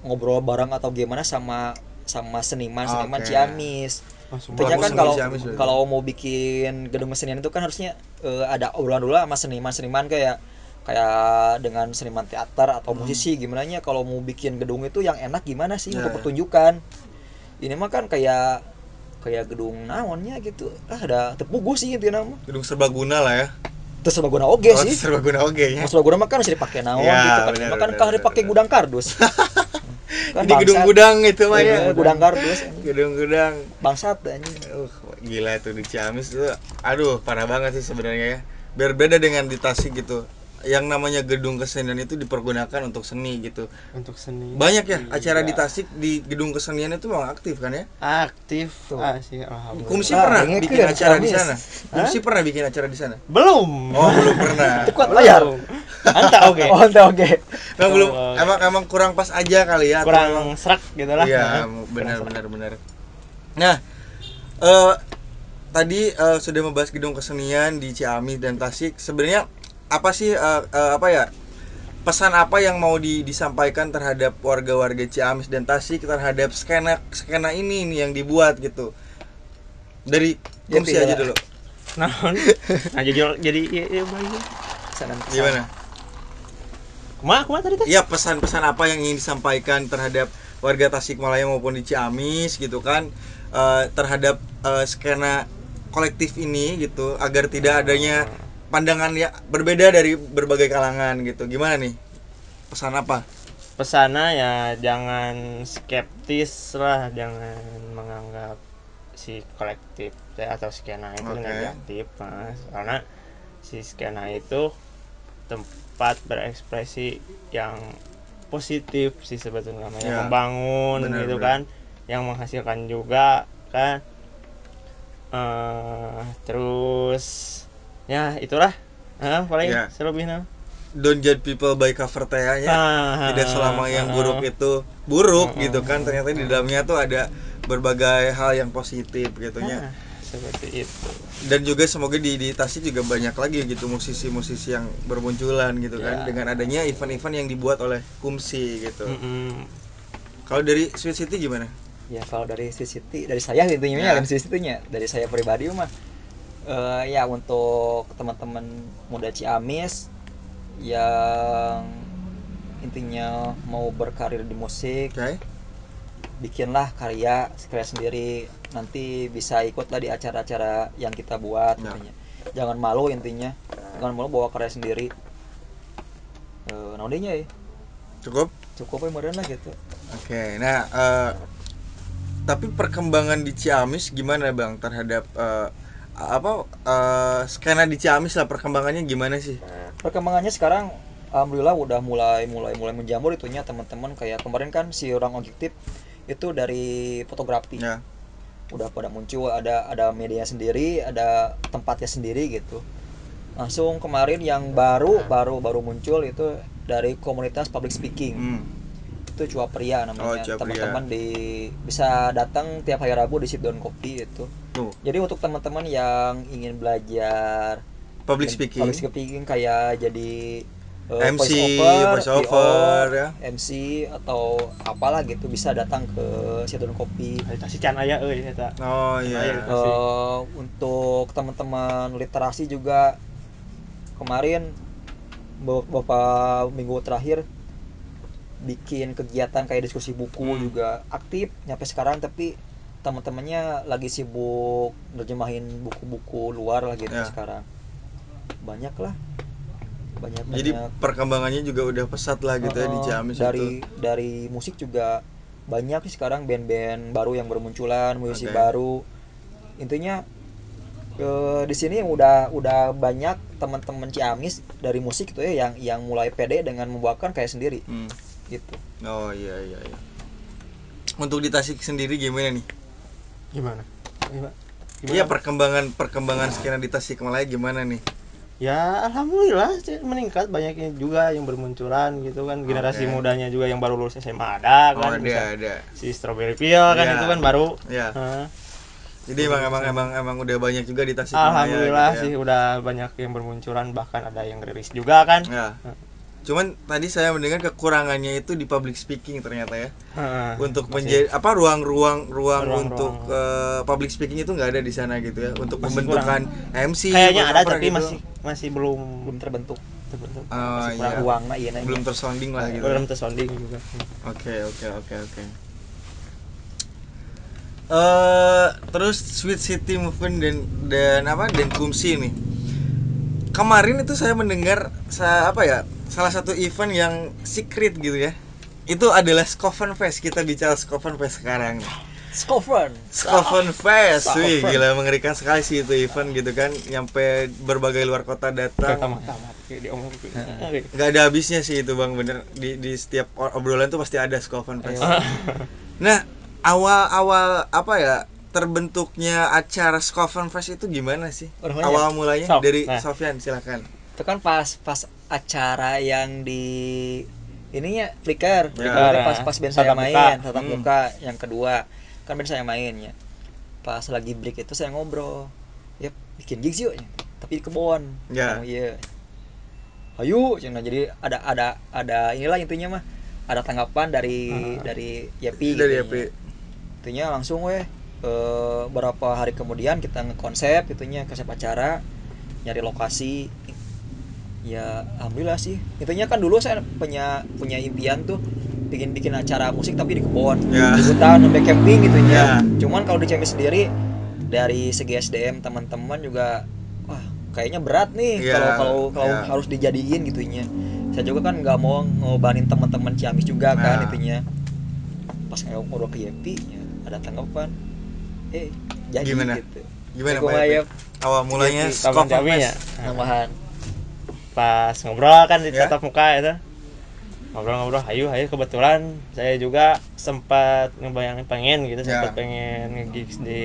ngobrol bareng atau gimana sama sama seniman seniman. Ciamis Pelaku kan kalau kalau mau bikin gedung kesenian itu kan harusnya eh, ada obrolan dulu sama seniman-seniman kayak kayak dengan seniman teater atau musisi gimana nya kalau mau bikin gedung itu yang enak gimana sih Hmm. Ya, untuk ya. pertunjukan. Ini mah kan kayak kayak gedung naonnya gitu. Ah ada tepugu sih gitu nama. Gedung serbaguna lah ya. Terus serbaguna oge oh, sih. serbaguna oke ya. Serbaguna mah kan bisa dipakai naon Ya, gitu kan. Makan benar, kan dipakai gudang kardus. kan Jadi gedung-gudang itu mah ya. Eh, gudang kardus. Gedung-gudang. Bangsat anjing. Uh, gila tuh di Ciamis tuh. Aduh, parah banget sih sebenarnya ya. Berbeda dengan di Tasik gitu. Yang namanya gedung kesenian itu dipergunakan untuk seni gitu. untuk seni Banyak ya acara Iya. di Tasik di gedung kesenian itu memang aktif kan ya? aktif Tuh. ah sih alhamdulillah Kumsi Ah, pernah bikin kan acara di sana. Kumsi pernah bikin acara di sana. belum Oh, belum pernah. Kuat layar. anta oke Oh, oke oke. Emang belum Oh. emang emang kurang pas aja kali ya. kurang emang- serak gitu lah Iya, Nah, benar benar benar. Nah, eh tadi eh, sudah membahas gedung kesenian di Ciamis dan Tasik. Sebenarnya apa sih eh, eh, apa ya? Pesan apa yang mau di- disampaikan terhadap warga-warga Ciamis dan Tasik terhadap skena skena ini nih yang dibuat gitu. Dari Ya, Pi, aja ya. dulu. nah nah jadi jadi iya iya baik Sana- Gimana? kumaha kumaha tadi teh Iya, pesan-pesan apa yang ingin disampaikan terhadap warga Tasikmalaya maupun di Ciamis gitu kan eh, terhadap eh, skena kolektif ini gitu agar tidak adanya pandangan ya berbeda dari berbagai kalangan gitu. Gimana nih? Pesan apa? pesana ya jangan skeptis lah jangan menganggap si kolektif teh atau skena itu Oke. negatif mas karena si skena itu tempat berekspresi yang positif sih sebetulnya namanya Ya, membangun benar, gitu benar. kan yang menghasilkan juga kan eh terus ya itulah ah paling Ya. selebihnya Don't judge people by cover nya Ah, Tidak selama yang ah, buruk itu buruk Ah, gitu kan. Ternyata di dalamnya tuh ada berbagai hal yang positif gitu ya. ah, seperti itu dan juga semoga di, di Tasik juga banyak lagi gitu musisi-musisi yang bermunculan gitu kan Ya. dengan adanya event-event yang dibuat oleh Kumsi gitu. Mm-mm. Kalau dari Sweet City gimana? ya kalau dari Sweet City dari saya intinya Ya. ya. Sweet City-nya dari saya pribadi mah eh, ya untuk teman-teman muda Ciamis yang intinya mau berkarir di musik Oke. bikinlah karya karya sendiri nanti bisa ikutlah di acara-acara yang kita buat Ya. intinya jangan malu intinya jangan malu bawa karya sendiri eh nah udahnya ya Cukup? cukup ya lah gitu Oke. Nah, eh, tapi perkembangan di Ciamis gimana Bang terhadap eh, apa eh, skena di Ciamis lah perkembangannya gimana sih? perkembangannya sekarang alhamdulillah udah mulai mulai mulai menjamur itunya teman-teman kayak kemarin kan si orang objektif itu dari fotografi Ya. udah pada muncul ada ada media sendiri ada tempatnya sendiri gitu langsung kemarin yang baru baru baru muncul itu dari komunitas public speaking Hmm. Itu cua pria Oh, namanya Pria. teman-teman di bisa datang tiap hari rabu di sit down kopi itu Tuh. jadi untuk teman-teman yang ingin belajar public speaking public speaking kayak jadi eh, MC, voice VO, over, ya. MC atau apalah gitu bisa datang ke Sidon Kopi si can aya euy eta. oh iya. Eh, untuk teman-teman literasi juga kemarin be- beberapa minggu terakhir bikin kegiatan kayak diskusi buku Hmm. juga aktif nyampe sekarang tapi teman-temannya lagi sibuk nerjemahin buku-buku luar lah gitu Ya. sekarang banyak lah banyak jadi banyak perkembangannya juga udah pesat lah gitu ya di. Ciamis dari itu dari musik juga banyak sih sekarang band-band baru yang bermunculan musisi Oke. baru intinya eh, di sini udah udah banyak teman-teman Ciamis dari musik itu ya yang yang mulai pede dengan membawakan kayak sendiri Hmm. Gitu. Oh iya iya iya. Untuk di Tasik sendiri gimana nih? Gimana? Gimana? iya perkembangan perkembangan skena di Tasikmalaya gimana nih? Ya alhamdulillah sih, meningkat. Banyaknya juga yang bermunculan gitu kan. Generasi Oke. mudanya juga yang baru lulus SMA ada oh kan ada bisa. ada si Strawberry Peel kan Ya. itu kan baru. Ya Heeh. jadi emang emang emang emang udah banyak juga di Tasikmalaya alhamdulillah gitu sih ya. udah banyak yang bermunculan. Bahkan ada yang rilis juga kan. Ya cuman tadi saya mendengar kekurangannya itu di public speaking ternyata ya. Heeh. untuk menjadi apa ruang-ruang ruang untuk eh, public speaking itu nggak ada di sana gitu ya. Untuk Masih pembentukan MC kayaknya ada tapi gitu. masih masih belum belum terbentuk. Terbentuk. Oh, masih iya. kurang ruang nah iya nah, belum tersounding lah gitu belum tersounding juga. Oke oke oke oke. Eh terus Sweet City Movement dan dan apa dan Kumsi nih. Kemarin itu saya mendengar sa apa ya salah satu event yang secret gitu ya itu adalah Scoffen Fest kita bicara Scoffen Fest sekarang nih Scoffen Scoffen Fest, wih gila mengerikan sekali sih itu event gitu kan, nyampe berbagai luar kota datang. tamat diomong Gak ada habisnya sih itu bang, bener di, di setiap obrolan tuh pasti ada Scoffen Fest. Ayo. Nah awal-awal apa ya terbentuknya acara Scoffen Fest itu gimana sih? Orangnya. Awal mulanya Sok, dari nah. Sofyan silakan. itu kan pas pas acara yang di ininya Flickr, Ya. Flickr pas pas band saya main tatap Hmm. muka yang kedua kan band saya main ya pas lagi break itu saya ngobrol ya bikin gigs yuk tapi di kebon Ya. oh iya ayo cina jadi ada ada ada inilah intinya mah ada tanggapan dari Ah. dari Yepi Dari gitu Yepi. ya. intinya langsung weh eh, berapa hari kemudian kita ngekonsep itunya konsep acara nyari lokasi ya alhamdulillah sih intinya kan dulu saya punya punya impian tuh bikin bikin acara musik tapi di kebun Ya. di hutan sampai camping gitu Ya. ya cuman kalau di Ciamis sendiri dari segi SDM teman-teman juga wah kayaknya berat nih Ya, kalau kalau kalau ya. harus dijadiin gitunya saya juga kan nggak mau ngobanin teman-teman Ciamis juga kan Nah. itunya pas ngobrol ke Yepi ya, ada tanggapan eh jadi Gimana? gitu Gimana Pak. Awal mulanya Yepi, Jawi ya Fest. Pas ngobrol kan di Ya. tatap muka itu ngobrol-ngobrol ayo ayo kebetulan saya juga sempat ngebayangin pengen gitu Ya. sempat pengen nge-gigs di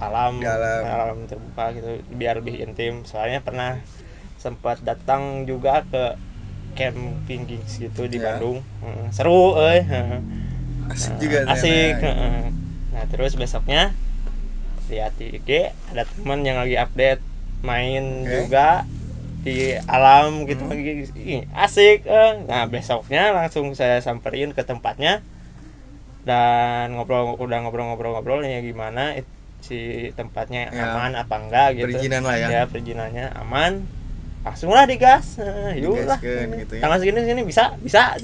alam, Di alam. terbuka gitu biar lebih intim soalnya pernah sempat datang juga ke camping gigs gitu di Ya. Bandung Heeh, seru eh. Asik Nah, juga asik heeh. nah terus besoknya lihat di IG ada teman yang lagi update main Oke. juga di alam gitu. Hmm. asik eh. nah besoknya langsung saya samperin ke tempatnya. Dan ngobrol udah ngobrol-ngobrol-ngobrol ya gimana it- si tempatnya Ya. aman apa enggak gitu. Perizinan lah ya. ya perizinannya aman. Langsung lah digas. Eh, yuk lah. Gitu ya. tanggal segini segini bisa bisa.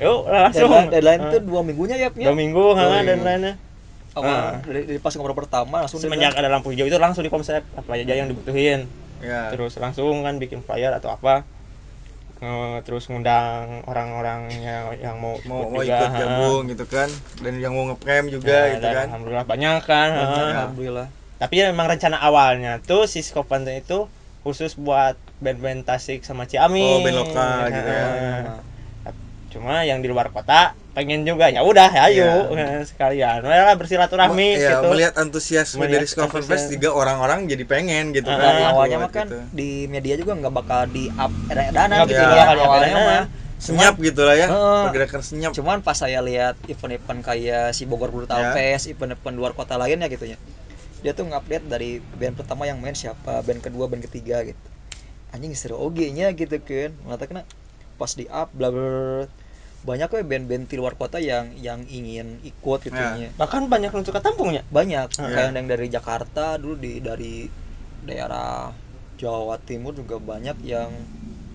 Yuk langsung. Deadline, deadline itu dua minggunya ya dua minggu ha, dan lainnya awal Ah. dari, dari pas ngobrol pertama langsung semenjak ada lampu hijau itu langsung di konsep apa aja yang dibutuhin Ya. terus langsung kan bikin flyer atau apa Eh, terus ngundang orang-orang yang yang mau mau mau juga, ikut ha. gabung gitu kan dan yang mau ngecamp juga Nah, gitu kan alhamdulillah banyak kan. Ya. alhamdulillah tapi ya memang rencana awalnya tuh si Skopan itu khusus buat band-band Tasik sama Ciamis Oh, band lokal gitu ya. Cuma yang di luar kota pengen juga ya udah ayo Iya. sekalian lah bersilaturahmi Me- ya, gitu melihat antusiasme Melihat dari antusias. Fest juga orang-orang jadi pengen gitu Ah, kan Ah, awalnya mah kan gitu. di media juga nggak bakal di up edan-edanan Nggak gitu ya bakal awalnya mah senyap gitu lah ya Heeh. pergerakan senyap cuman pas saya lihat event-event kayak si Bogor Brutal Ya. Fest event-event luar kota lainnya gitu ya dia tuh ngupdate dari band pertama yang main siapa band kedua band ketiga gitu anjing seru oge nya gitu kan mengatakan pas di up bla. Banyak kok band-band di luar kota yang yang ingin ikut gitu Ya. nya bahkan banyak yang suka tampungnya banyak. Ah. kayak yang dari Jakarta dulu di dari daerah Jawa Timur juga banyak yang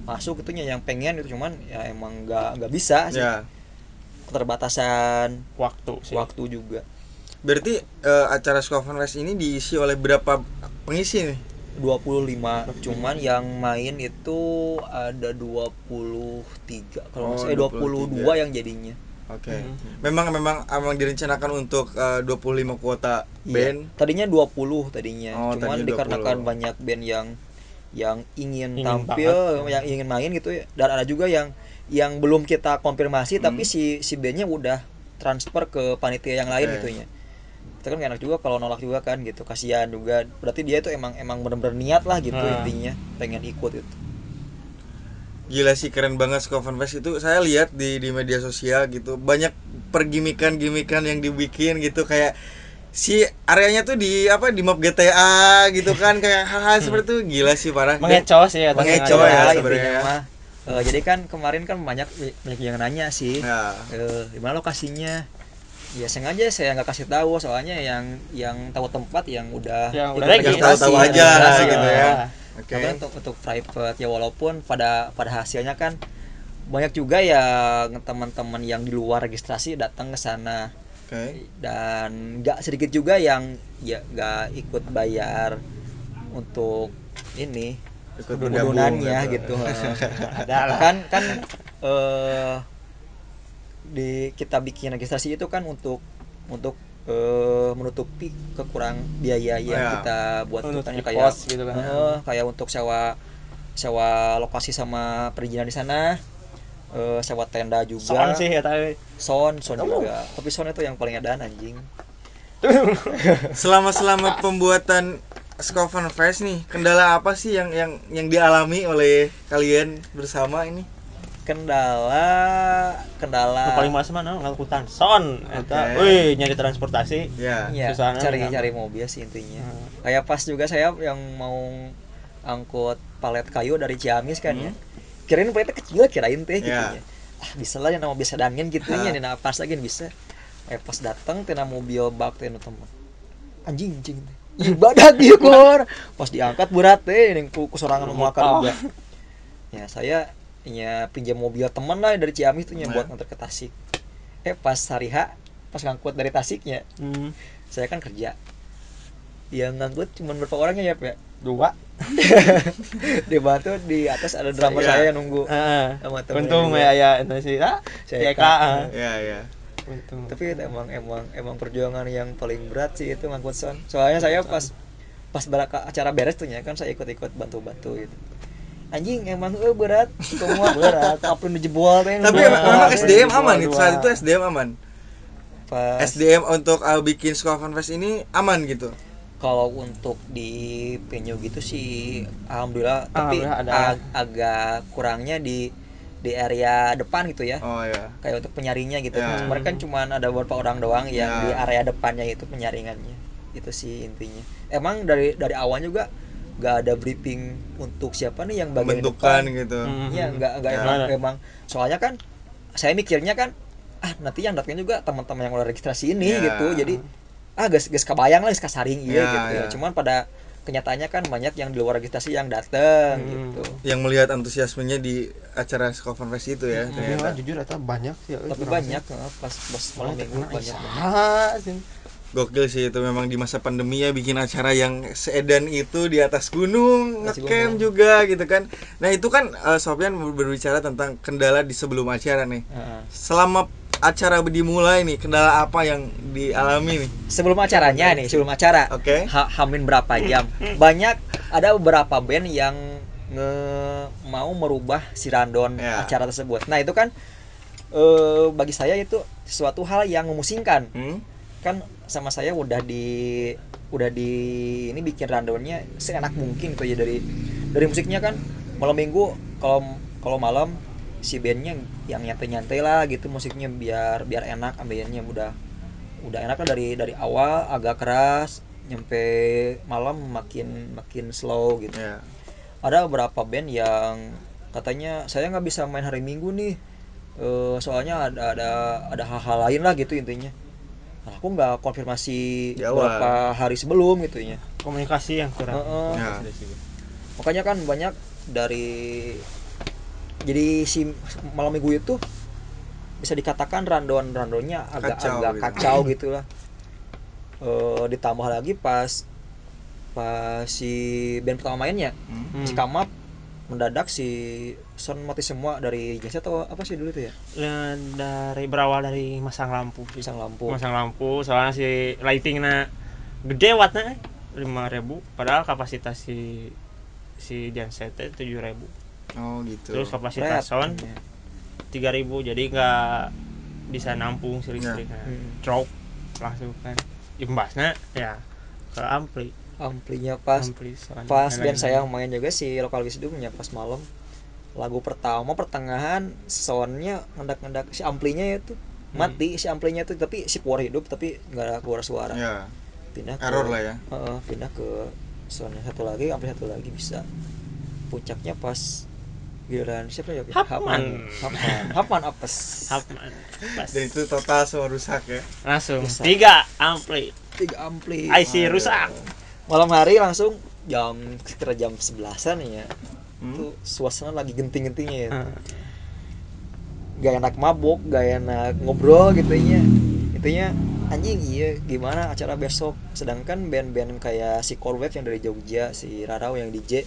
masuk itunya yang pengen itu cuman ya emang nggak nggak bisa sih. Ya. Keterbatasan waktu sih. waktu juga. Berarti eh, acara Scoffin Fest ini diisi oleh berapa pengisi nih 25 cuman yang main itu ada 23 kalau Oh, eh, 22 23. yang jadinya oke Hmm. memang memang memang direncanakan untuk eh, 25 kuota Iya. band tadinya 20 tadinya Oh, cuman tadinya dikarenakan 20. banyak band yang yang ingin, Ingin tampil banget. yang ingin main gitu ya dan ada juga yang yang belum kita konfirmasi tapi Hmm. si si bandnya udah transfer ke panitia yang lain Oke. gitu ya itu kan gak enak juga kalau nolak juga kan gitu. Kasihan juga. Berarti dia itu emang emang bener-bener niat lah gitu Hmm. intinya. Pengen ikut itu gila sih keren banget Scoffin Fest. Itu saya lihat di di media sosial gitu. Banyak pergimikan-gimikan yang dibikin gitu. Kayak si areanya tuh di apa di map GTA gitu kan. Kayak hal-hal seperti itu. Gila sih parah. Mengecoh sih ya Mengecoh ya, sebenarnya. Eh, jadi kan kemarin kan banyak banyak yang nanya sih. Nah, eh di mana lokasinya ya sengaja saya nggak kasih tahu soalnya yang yang tahu tempat yang udah Yang udah Tahu-tahu aja registrasi, gitu ya. ya. oke Tapi untuk untuk private ya walaupun pada pada hasilnya kan banyak juga yang teman-teman yang di luar registrasi datang ke sana oke dan nggak sedikit juga yang ya nggak ikut bayar untuk ini ikut gitu. gitu. Ada kan kan eh di kita bikin registrasi itu kan untuk untuk eh, menutupi kekurang biaya yang ya. kita buat Untuk kayak gitu kan. eh, kayak untuk sewa sewa lokasi sama perizinan di sana eh, sewa tenda juga Soan sih ya tapi sound sound Oh. juga tapi sound itu yang paling ada anjing selama selama pembuatan Scoffin Fest nih kendala apa sih yang yang yang dialami oleh kalian bersama ini kendala kendala paling males mana ngangkutan son eta Oke. wih nyari transportasi. Ya ya, Susahnya cari kenapa? cari mobil sih intinya. Hmm. kayak pas juga saya yang mau angkut palet kayu dari Ciamis kan ya. Kirain paletnya kecil kirain teh gitu Ya. ya. Ah bisa lah yang nama biasa dangin gitu ya nih pas lagi bisa. Eh pas datang tina mobil bak teh nu teman anjing anjing. Dia kor pas diangkat berat teh yang ku kusorangan mau Oh. juga ya saya ya pinjam mobil teman lah dari Ciamis tuh yang Ya. buat nganter ke Tasik. Eh pas hari H pas ngangkut dari Tasiknya Hmm. saya kan kerja. Yang ngangkut cuma berapa orangnya ya Pak dua. Dibantu di atas ada drummer Iya. saya yang nunggu. Sama temen untung ya ya itu sih. Ah Saya ya kak ya ya untung. Tapi itu emang emang emang perjuangan yang paling berat sih itu ngangkut sound. Soalnya saya pas pas acara beres tuh ya kan saya ikut-ikut bantu-bantu gitu anjing emang eh berat. Semua berat. Apa yang dijebol teh tapi emang, memang SDM aman itu? dua. saat itu SDM aman? Pas. SDM untuk uh, bikin Scoffin Fest ini aman gitu? Kalau untuk di venue gitu sih alhamdulillah. Tapi Alhamdulillah ada. ag- agak kurangnya di di area depan gitu ya. Oh ya kayak untuk penyaringnya gitu. Ya. mereka kan cuma ada beberapa orang doang yang Ya. di area depannya itu penyaringannya. Itu sih intinya. Emang dari dari awal juga nggak ada briefing untuk siapa nih yang bagian depan gitu ya nggak nggak Ya. emang, emang soalnya kan saya mikirnya kan ah nanti yang datang juga teman-teman yang udah registrasi ini Ya. gitu jadi ah gas gas kebayang lah gas kasaring iya Ya, gitu ya. cuman pada kenyataannya kan banyak yang di luar registrasi yang datang Hmm. gitu yang melihat antusiasmenya di acara Fest itu ya Hmm. ternyata Iya, jujur eta banyak sih ya, tapi banyak sih. eh, pas pas malah malam minggu banyak banget. Gokil sih itu memang di masa pandemi ya bikin acara yang seedan itu di atas gunung ngecamp juga gitu kan. Nah itu kan eh, Sofyan berbicara tentang kendala di sebelum acara nih. Heeh. selama acara dimulai nih kendala apa yang dialami nih? Sebelum acaranya nih sebelum acara. Oke. Ha- hamin berapa jam. Banyak ada beberapa band yang nge mau merubah si random Ya. acara tersebut. Nah itu kan eh bagi saya itu sesuatu hal yang memusingkan. Hmm? kan sama saya udah di udah di ini bikin rundownnya seenak mungkin gitu ya dari dari musiknya kan. Malam minggu kalau kalau malam si bandnya yang nyantai-nyantai lah gitu musiknya biar biar enak ambiennya udah udah enak lah dari dari awal agak keras nyampe malam makin makin slow gitu. Ya ada beberapa band yang katanya saya nggak bisa main hari minggu nih Eh, soalnya ada ada ada hal-hal lain lah gitu intinya Nah, aku nggak konfirmasi Di awal. beberapa hari sebelum gitu ya komunikasi yang kurang Heeh. Ya. makanya kan banyak dari jadi si malam minggu itu bisa dikatakan randon randonya agak Kacau agak gitu. kacau gitu lah Eh, ditambah lagi pas pas si band pertama mainnya Hmm. si Kamap mendadak si sound mati semua dari jasa atau apa sih dulu tuh ya? Ya, dari berawal dari masang lampu pisang lampu. Masang lampu soalnya si lightingnya gede wattnya lima ribu. Padahal kapasitas si si genset tujuh ribu. Oh gitu. terus Red. kapasitas sound Ya. tiga ribu jadi nggak bisa nampung si Ya. listriknya. Hmm. drop langsung kan. Imbasnya ya ke ampli. Amplinya pas ampli pas band saya main juga si lokal wisdomnya pas malam lagu pertama pertengahan soundnya ngendak-ngendak si amplinya itu Hmm. mati si amplinya itu tapi si power hidup tapi nggak ada keluar suara Ya, pindah ke error lah ya. Heeh, pindah ke sound yang satu lagi ampli satu lagi bisa puncaknya pas giliran siapa ya Hapman. Hapman Hapman apes Hapman pas Dan itu total semua rusak ya. langsung Rusak. tiga ampli tiga ampli IC Aduh. rusak malam hari langsung jam sekitar jam sebelasan ya Hmm? itu suasana lagi genting-gentingnya ya Heeh. gak enak mabuk gak enak ngobrol gitu ya intinya anjing iya gimana acara besok sedangkan band-band kayak si Core Wave yang dari Jogja si Rarau yang DJ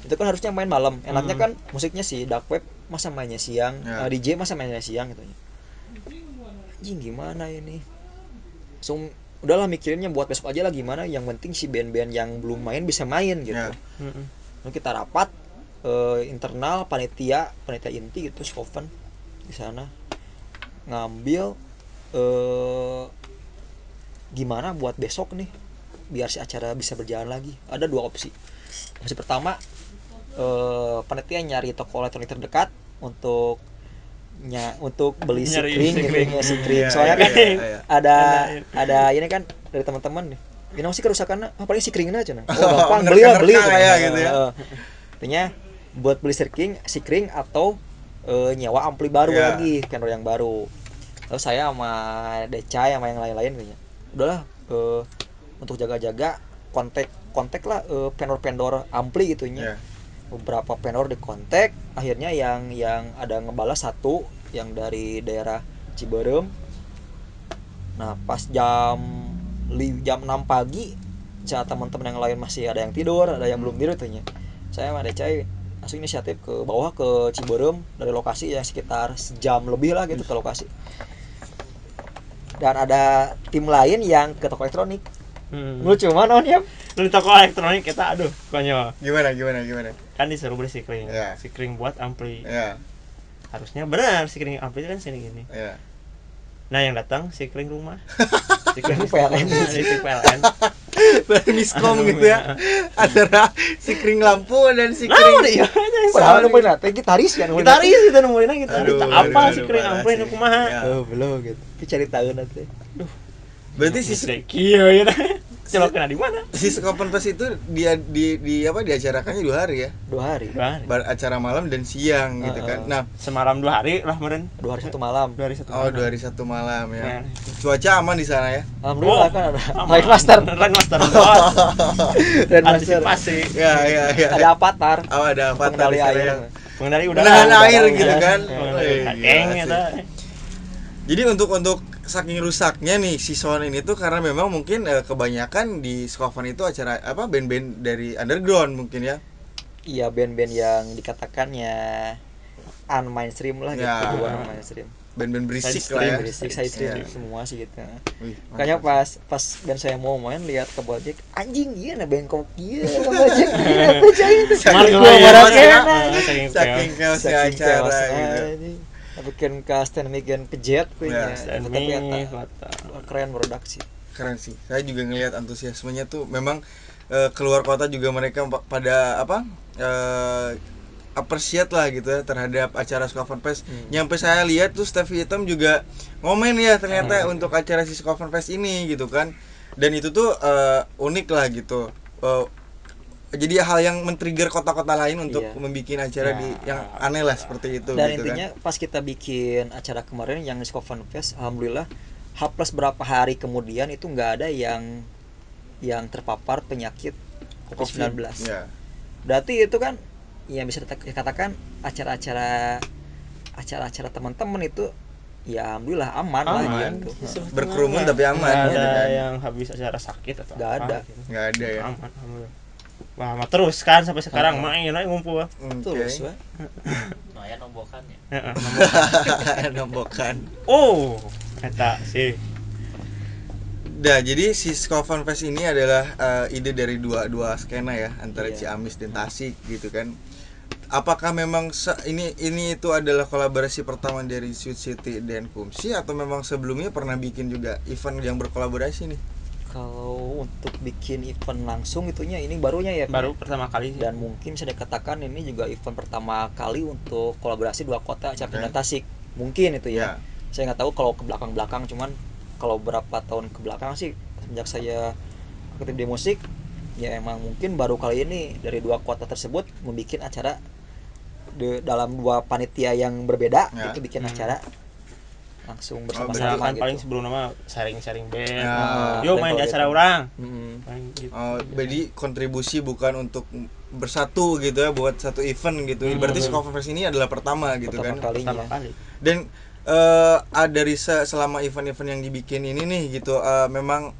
itu kan harusnya main malam enaknya Hmm. kan musiknya si Dark Web masa mainnya siang Ya. eh, DJ masa mainnya siang gitu ya anjing gimana ini langsung udahlah mikirinnya buat besok aja lah gimana yang penting si band-band yang belum main bisa main gitu Ya. Heeh. Lalu kita rapat eh, internal panitia panitia inti gitu Skoven di sana. Ngambil eh gimana buat besok nih biar si acara bisa berjalan lagi. Ada dua opsi. Opsi pertama eh panitia nyari toko elektronik terdekat untuk nya untuk beli si Nyari kring si gitu ya, si kring Iya, soalnya iya, kan iya, iya. ada Ada- ada ini kan dari teman-teman nih. Ini sih kerusakan ah, paling si kringnya aja nah. Oh gampang beli lah beli ya, gitu ya. Heeh. Buat beli si kring si kring atau eh, nyewa ampli baru Iya. lagi kendor yang baru. Lalu saya sama Deca sama yang lain-lain kayaknya udahlah eh, untuk jaga-jaga kontak kontak lah eh, vendor-vendor ampli gitu Ya. nya beberapa vendor di kontak akhirnya yang yang ada ngebalas satu yang dari daerah Ciberem. Nah pas jam li- jam 6 pagi saat teman-teman yang lain masih ada yang tidur ada yang belum tidur tuhnya saya sama Decai langsung inisiatif ke bawah ke Ciberem dari lokasi yang sekitar sejam lebih lah gitu ke lokasi. Dan ada tim lain yang ke toko elektronik. Hmm. lucu mana on ya Lu di toko elektronik kita aduh konyol. Gimana gimana gimana? kan disuruh beli sikring Ya. sikring buat ampli. Ya, harusnya benar sikring ampli kan sini gini. Ya. nah yang datang sikring rumah. Sikring PLN. sikring PLN Dari miskom gitu ya. Antara si kring lampu dan si nah kring udah iya padahal nemuin nanti gitaris kan nemuin gitaris kita nemuin kita Aduh, apa ampli parah nu sih. kumaha? Ya. oh belum gitu. Tapi cari tahu nanti. Berarti si kieu ya coba kena di mana si Skopen Fest itu dia di di apa diacarakannya dua hari ya. dua hari dua hari Bar acara malam dan siang gitu Heeh. kan. Nah, semalam dua hari lah meren dua hari satu malam dua hari satu oh malam. dua hari satu malam ya. Nah, Cuaca aman di sana ya. alhamdulillah Oh, kan ada. Live Master Line master dan Master antisipasi Ya ya ya. ada avatar Oh, ada apa pengendali air yang pengendali udara menahan udara, air gitu kan. gila ya. Jadi untuk untuk saking rusaknya nih si sound ini tuh karena memang mungkin eh, kebanyakan di Skoven itu acara apa band-band dari underground mungkin ya. iya band-band yang dikatakan ya unmainstream lah gitu Ya. bukan mainstream Band-band berisik Side lah ya. berisik side stream Iya. semua sih gitu Wih, makanya pas pas band saya mau main lihat ke Bojek anjing iya nah bengkok iya ke Bojek iya cai itu Saking Gua ya, marah saking chaos. chaosnya Saking acara chaos, gitu. Bikin ke stand mikian ke jet punya Ya. Dan tapi keren produksi Keren sih. Saya juga ngelihat antusiasmenya tuh memang eh, keluar kota juga mereka pa- pada apa? eh appreciate lah gitu ya terhadap acara Skoven Fest. Hmm. Nyampe saya lihat tuh Stevie Hitam juga ngomen ya ternyata Hmm. untuk acara si Skoven Fest ini gitu kan. Dan itu tuh eh, unik lah gitu. Eh, jadi hal yang men-trigger kota-kota lain untuk Iya. membuat acara Ya. di yang aneh lah seperti itu dan gitu intinya pas kita bikin acara kemarin yang di Skovan Fest alhamdulillah H plus berapa hari kemudian itu nggak ada yang yang terpapar penyakit kan COVID-19 ya berarti itu kan yang bisa dikatakan acara-acara acara-acara teman-teman itu ya alhamdulillah aman, lah Aman. gitu Justru Berkerumun tapi aman, nggak gitu ada kan. yang habis acara sakit atau Nggak apa ada. gitu. nggak ada ya aman alhamdulillah wah mah terus kan sampai sekarang Ah. main aja ngumpul Oke. terus weh. lumayan nombokannya Heeh, nombokan oh eta sih Nah, jadi si Skovan Fest ini adalah eh, ide dari dua dua skena ya, antara Iya. Ciamis dan Tasik gitu kan. Apakah memang se- ini ini itu adalah kolaborasi pertama dari Sweet City dan Kumsi atau memang sebelumnya pernah bikin juga event yang berkolaborasi nih? Kalau untuk bikin event langsung itunya ini barunya ya baru pertama kali sih. dan mungkin bisa dikatakan ini juga event pertama kali untuk kolaborasi dua kota Ciamis Oke. dan Tasik mungkin itu Ya. ya saya nggak tahu kalau ke belakang belakang cuman kalau berapa tahun ke belakang sih sejak saya aktif di musik ya emang mungkin baru kali ini dari dua kota tersebut membuat acara de- dalam dua panitia yang berbeda Ya. itu bikin Hmm. acara langsung berarti- bersama-sama misalkan gitu. paling sebelum nama sharing-sharing band Ya. yuk main di acara gitu. orang Mm-mm. Paling gitu. Oh, jadi kontribusi bukan untuk bersatu gitu ya buat satu event gitu. Hmm. Berarti Skovan Fest ini adalah pertama gitu pertama kan. kalinya pertama kali Dan eh ah, dari se- selama event-event yang dibikin ini nih gitu eh, memang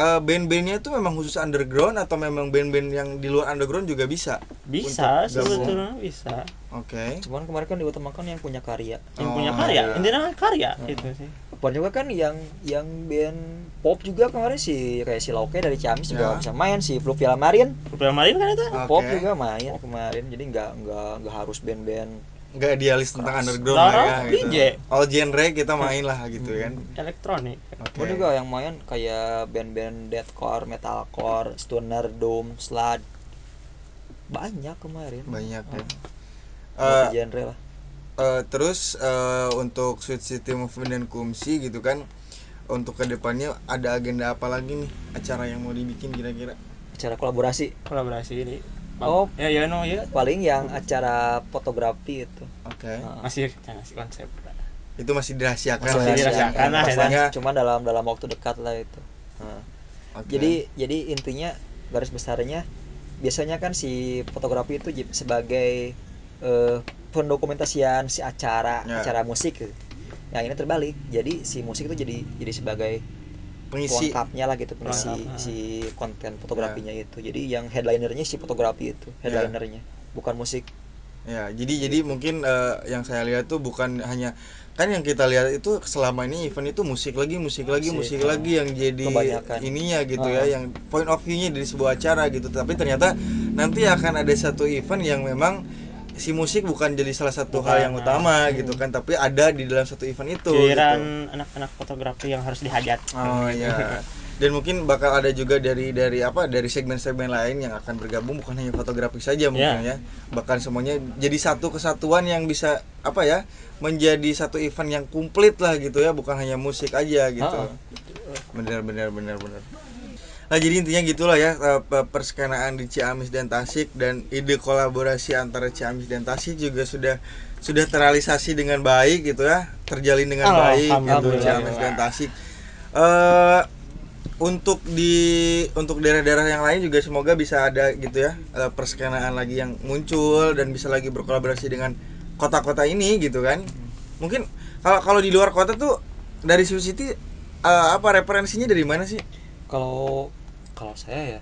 eh, band-bandnya itu memang khusus underground atau memang band-band yang di luar underground juga bisa? bisa sebetulnya bisa Oke. cuman kemarin kan diutamakan yang punya karya yang Oh, punya karya iya. intinya kan karya Hmm. itu sih Bukan juga kan yang yang band pop juga kemarin si kayak si Lauke dari Ciamis juga Ya. bisa main si Fluvial Marin Beberapa kemarin kan itu Oke. pop juga main kemarin jadi nggak nggak nggak harus band-band Nggak idealis tentang underground lah ya gitu. All genre kita main lah gitu kan. elektronik. Oke. Ada juga yang main kayak band-band deathcore, metalcore, stoner, doom, sludge. Banyak kemarin. Banyak ya. Multi Eh, genre lah. Eh, terus eh, untuk Sweet City Movement dan Kumsi gitu kan untuk ke depannya ada agenda apa lagi nih? Acara yang mau dibikin kira-kira? Acara kolaborasi. Kolaborasi ini Oh. ya ya no ya paling yang acara fotografi itu oke Nah, masih masih konsep itu masih dirahasiakan masih lah ya. dirahasiakan lah, ya. Cuma dalam dalam waktu dekat lah itu Nah, oke. jadi jadi intinya garis besarnya biasanya kan si fotografi itu sebagai eh, pendokumentasian si acara Ya. acara musik gitu. yang ini terbalik jadi si musik itu jadi jadi sebagai pengisi pelengkapnya lah gitu pengisi si konten fotografinya itu. Jadi yang headlinernya si fotografi itu Ya. headlinernya bukan musik. Ya jadi jadi mungkin eh, yang saya lihat tuh bukan hanya kan yang kita lihat itu selama ini event itu musik lagi musik lagi Musik, musik lagi yang jadi Kebanyakan. ininya gitu Ah. ya yang point of view-nya dari sebuah acara gitu. Tapi ternyata nanti akan ada satu event yang memang si musik bukan jadi salah satu hal Bukan, yang ah. utama gitu kan tapi ada di dalam satu event itu giliran gitu. anak-anak fotografi yang harus dihajat Oh iya. Dan mungkin bakal ada juga dari dari apa dari segmen-segmen lain yang akan bergabung bukan hanya fotografi saja mungkin ya. Bahkan semuanya jadi satu kesatuan yang bisa apa ya? menjadi satu event yang komplit lah gitu ya, bukan hanya musik aja gitu. Ah. Bener bener bener bener. Nah jadi intinya gitulah ya eh, pe- perskenaan di Ciamis dan Tasik dan ide kolaborasi antara Ciamis dan Tasik juga sudah sudah terrealisasi dengan baik gitu ya terjalin dengan baik gitu. Ciamis dan Tasik. Eh untuk di untuk daerah-daerah yang lain juga semoga bisa ada gitu ya eh, perskenaan lagi yang muncul dan bisa lagi berkolaborasi dengan kota-kota ini gitu kan. Mungkin kalau kalau di luar kota tuh dari Sioux City eh, apa referensinya dari mana sih? kalau kalau saya ya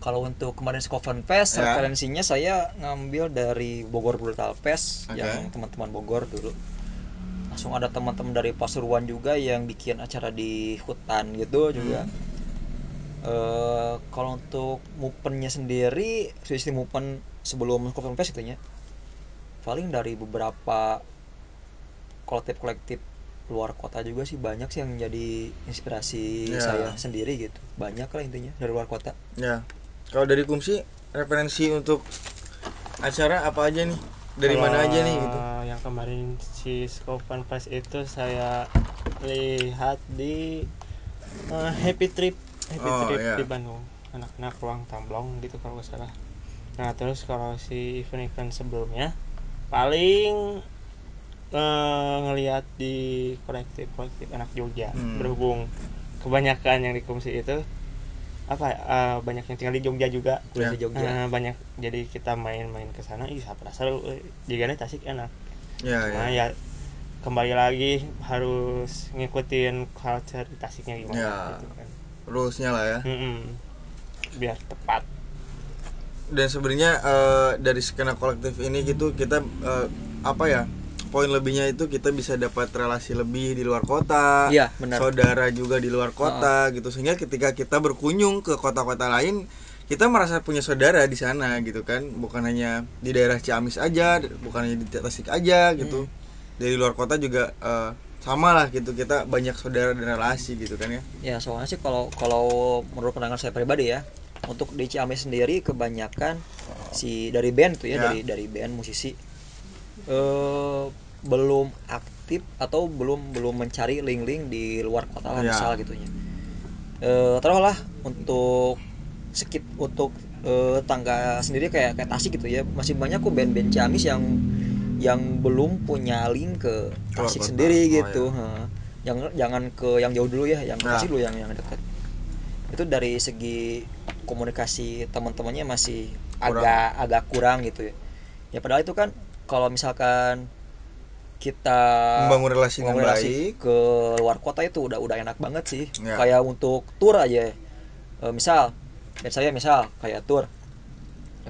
kalau untuk kemarin Skoven Fest Ya. referensinya saya ngambil dari Bogor Brutal Fest Oke. yang teman-teman Bogor dulu langsung ada teman-teman dari Pasuruan juga yang bikin acara di hutan gitu juga Eh, kalau untuk Mupennya sendiri sistem Mupen sebelum Skoven Fest itunya paling dari beberapa kolektif-kolektif luar kota juga sih banyak sih yang jadi inspirasi Ya. saya sendiri gitu banyak lah intinya dari luar kota Ya. Kalau dari Kumsi referensi untuk acara apa aja nih? Dari mana aja nih gitu? Yang kemarin si Skopan Fest itu saya lihat di eh, Happy Trip Happy Oh, Trip iya. di Bandung anak-anak ruang tamblong gitu kalau nggak salah nah terus kalau si event-event sebelumnya paling eh, ngelihat di kolektif kolektif anak Jogja Hmm. berhubung kebanyakan yang di komisi itu apa eh, banyak yang tinggal di Jogja juga kuliah Ya. di Jogja Eh, banyak jadi kita main-main ke sana ih seru eh, jika Tasik enak ya ya nah ya kembali lagi harus ngikutin culture di Tasiknya gimana Ya. gitu kan rulesnya lah ya Mm-mm. biar tepat dan sebenarnya eh, dari skena kolektif ini gitu kita eh, apa ya poin lebihnya itu kita bisa dapat relasi lebih di luar kota iya benar. saudara juga di luar kota gitu. Sehingga ketika kita berkunjung ke kota-kota lain kita merasa punya saudara di sana gitu kan. Bukan hanya di daerah Ciamis aja bukan hanya di Tasik aja gitu. Dari luar kota juga eh, sama lah gitu. Kita banyak saudara dan relasi gitu kan ya. Ya soalnya sih kalau kalau menurut pandangan saya pribadi ya untuk di Ciamis sendiri kebanyakan si dari band tuh ya, Ya. dari dari band musisi eh belum aktif atau belum belum mencari link-link di luar kota lah Ya. misal gitu ya eh taruhlah untuk sekit untuk eh, tangga sendiri kayak kayak Tasik gitu ya masih banyak kok band-band Ciamis yang yang belum punya link ke Tasik sendiri Oh, gitu Heeh. jangan jangan ke yang jauh dulu ya yang Nah. Tasik dulu yang yang dekat itu dari segi komunikasi teman-temannya masih Kurang. agak agak kurang gitu ya ya padahal itu kan kalau misalkan kita membangun relasi dengan membangun relasi baik. ke luar kota itu udah udah enak banget sih. Ya. kayak untuk tour aja. Eh, misal saya misal kayak tour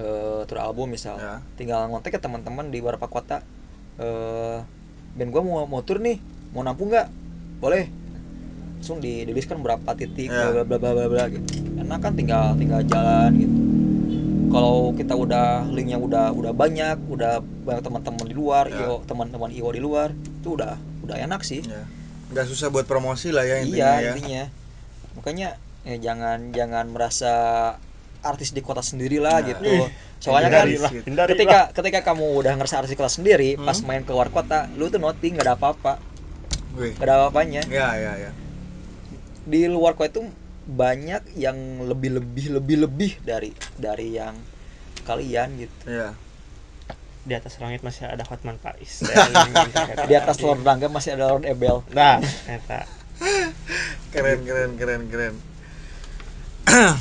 eh tour album misal. Ya. tinggal ngontek ke teman-teman di beberapa kota. Eh band gua mau mau tour nih. Mau nampung nggak? Boleh. Langsung di kan berapa titik Ya. bla bla bla bla bla gitu. Enak kan tinggal tinggal jalan gitu kalau kita udah linknya udah udah banyak udah banyak teman-teman di luar Ya. io teman-teman io di luar itu udah udah enak sih. Ya. Nggak susah buat promosi lah ya intinya iya ya. intinya. Makanya eh, jangan jangan merasa artis di kota sendiri lah Nah. gitu. Ih, soalnya kan lah, ketika ketika kamu udah ngerasa artis di kota sendiri Hmm. pas main keluar kota lu tuh nothing nggak ada apa-apa. Nggak ada apa-apanya. Ya ya ya di luar kota itu banyak yang lebih lebih lebih lebih dari dari yang kalian gitu. Ya di atas langit masih ada Hotman Paris di atas Lord Rangga masih ada Lord Ebel. Nah. Eta keren keren keren keren.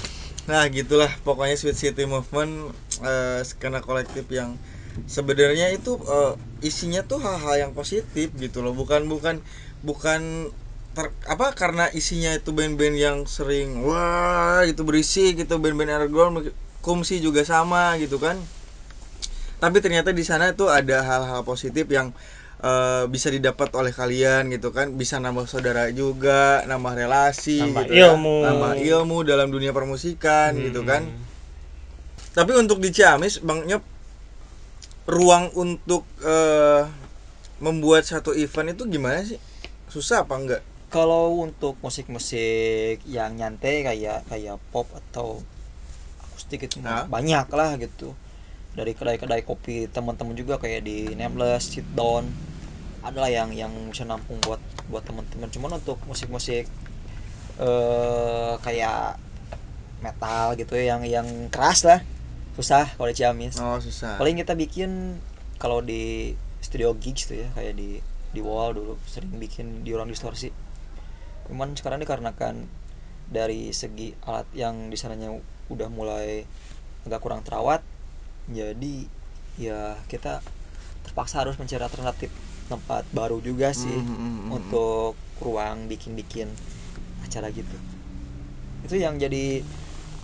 Nah gitulah. Pokoknya Sweet City Movement eh, skena kolektif yang sebenarnya itu eh, isinya tuh hal-hal yang positif gitu loh. Bukan bukan bukan ter- apa karena isinya itu band-band yang sering wah itu berisi gitu band-band underground kumsi juga sama gitu kan tapi ternyata di sana tuh ada hal-hal positif yang eh, bisa didapat oleh kalian gitu kan bisa nambah saudara juga nambah relasi Nambah gitu ya. ilmu. nambah ilmu dalam dunia permusikan gitu kan Hmm. tapi untuk di Ciamis Bang Nyop ruang untuk eh, membuat satu event itu gimana sih susah apa enggak kalau untuk musik-musik yang nyantai kayak kayak pop atau akustik itu Hah? banyak lah gitu. Dari kedai-kedai kopi teman-teman juga kayak di Nameless, Sit Down. Adalah yang yang bisa nampung buat buat teman-teman. Cuman untuk musik-musik eh kayak metal gitu ya yang yang keras lah. Susah kalau di Ciamis. Oh susah. Paling kita bikin kalau di studio gigs tuh ya kayak di di wall dulu sering bikin di ruang distorsi cuman sekarang dikarenakan dari segi alat yang di sananya udah mulai agak kurang terawat jadi ya kita terpaksa harus mencari alternatif tempat baru juga sih hmm, hmm. untuk ruang bikin-bikin acara gitu itu yang jadi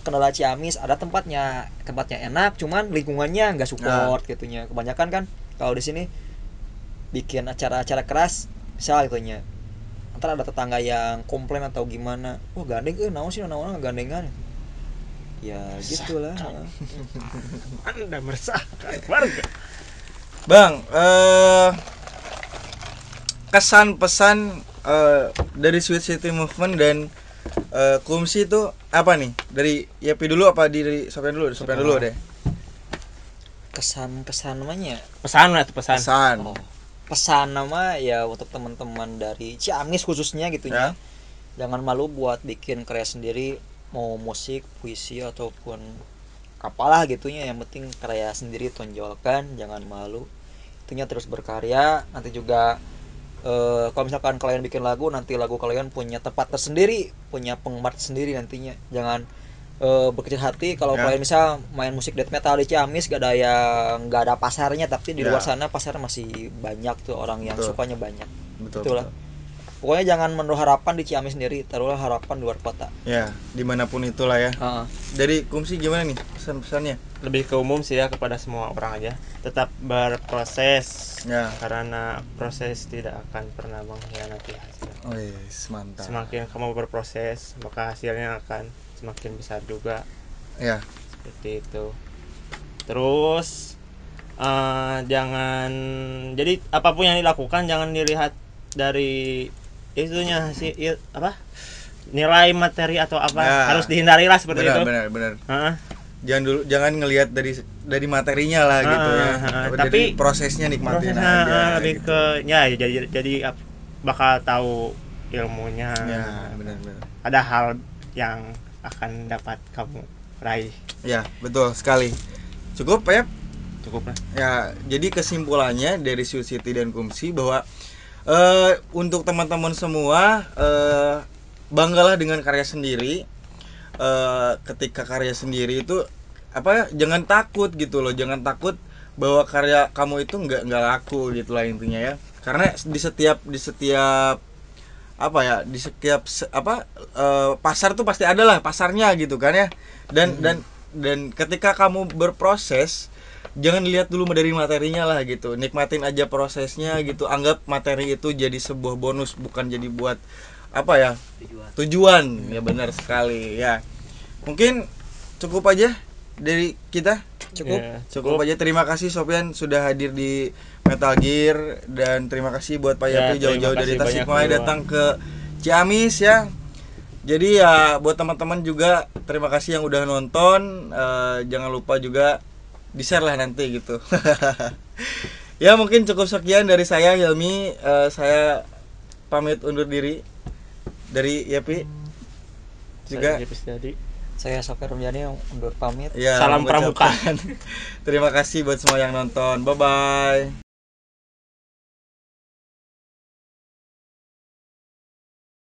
kendala Ciamis ada tempatnya tempatnya enak cuman lingkungannya nggak support Nah. gitunya kebanyakan kan kalau di sini bikin acara-acara keras misal gitunya ntar ada tetangga yang komplain atau gimana wah gandeng eh naon sih naon gandengan. Ya gitulah. Anda meresahkan warga. Bang eh kesan pesan eh, dari Sweet City Movement dan eh, Kumsi itu apa nih? Dari Yapi dulu apa di dari Sofian dulu? Sofian dulu deh. Kesan kesan namanya? Pesan lah tuh pesan. Pesan. Oh, pesan nama ya untuk teman-teman dari Ciamis khususnya gitu ya. Jangan malu buat bikin karya sendiri mau musik puisi ataupun apalah gitunya yang penting karya sendiri tonjolkan jangan malu. Itunya terus berkarya. Nanti juga eh, kalau misalkan kalian bikin lagu nanti lagu kalian punya tempat tersendiri punya penggemar sendiri nantinya. Jangan eh, berkecil hati kalau Ya. kalian misal main musik death metal di Ciamis gak ada yang gak ada pasarnya tapi di Ya. luar sana pasar masih banyak tuh orang yang Betul. sukanya banyak betul, Itulah. betul. pokoknya jangan menaruh harapan di Ciamis sendiri taruhlah harapan di luar kota ya di mana pun itulah ya Heeh. dari kumsi gimana nih pesan-pesannya lebih ke umum sih ya kepada semua orang aja tetap berproses ya karena proses tidak akan pernah mengkhianati hasil Wih, mantap semakin kamu berproses maka hasilnya akan semakin besar juga ya seperti itu terus eh, jangan jadi apa pun yang dilakukan jangan dilihat dari itunya sih i- apa nilai materi atau apa Ya. harus dihindari lah seperti benar itu benar benar Heeh. jangan dulu jangan ngelihat dari dari materinya lah gitu ya ah. Tapi Tapi dari prosesnya nikmatin prosesnya aja eh, lebih gitu. ke ya jadi jadi bakal tahu ilmunya ya benar benar ada hal yang akan dapat kamu raih. Ya betul sekali. Cukup ya cukup lah. Ya jadi kesimpulannya dari Su City dan Kumsi bahwa eh, untuk teman-teman semua eh, banggalah dengan karya sendiri. Eh, ketika karya sendiri itu apa jangan takut gitu loh. Jangan takut bahwa karya kamu itu nggak nggak laku gitu lah intinya ya. Karena di setiap di setiap apa ya di setiap se- apa eh, pasar tuh pasti ada lah pasarnya gitu kan ya. Dan dan dan ketika kamu berproses jangan lihat dulu dari materinya lah gitu. Nikmatin aja prosesnya gitu. Anggap materi itu jadi sebuah bonus bukan jadi buat apa ya tujuan. tujuan. Ya benar sekali ya. Mungkin cukup aja dari kita? Cukup? Ya, cukup. aja. Terima kasih Sofian sudah hadir di Metal Gear dan terima kasih buat Pak Ya, Yapi jauh-jauh terima dari Tasikmalaya datang ke Ciamis ya. Jadi ya buat teman-teman juga terima kasih yang udah nonton. Eh, jangan lupa juga di share lah nanti gitu. Ya mungkin cukup sekian dari saya Hilmi Eh, saya pamit undur diri. Dari Yapi juga. Saya saya Sofir Rumjani yang undur pamit. Ya Salam pramuka. terima kasih buat semua yang nonton. Bye bye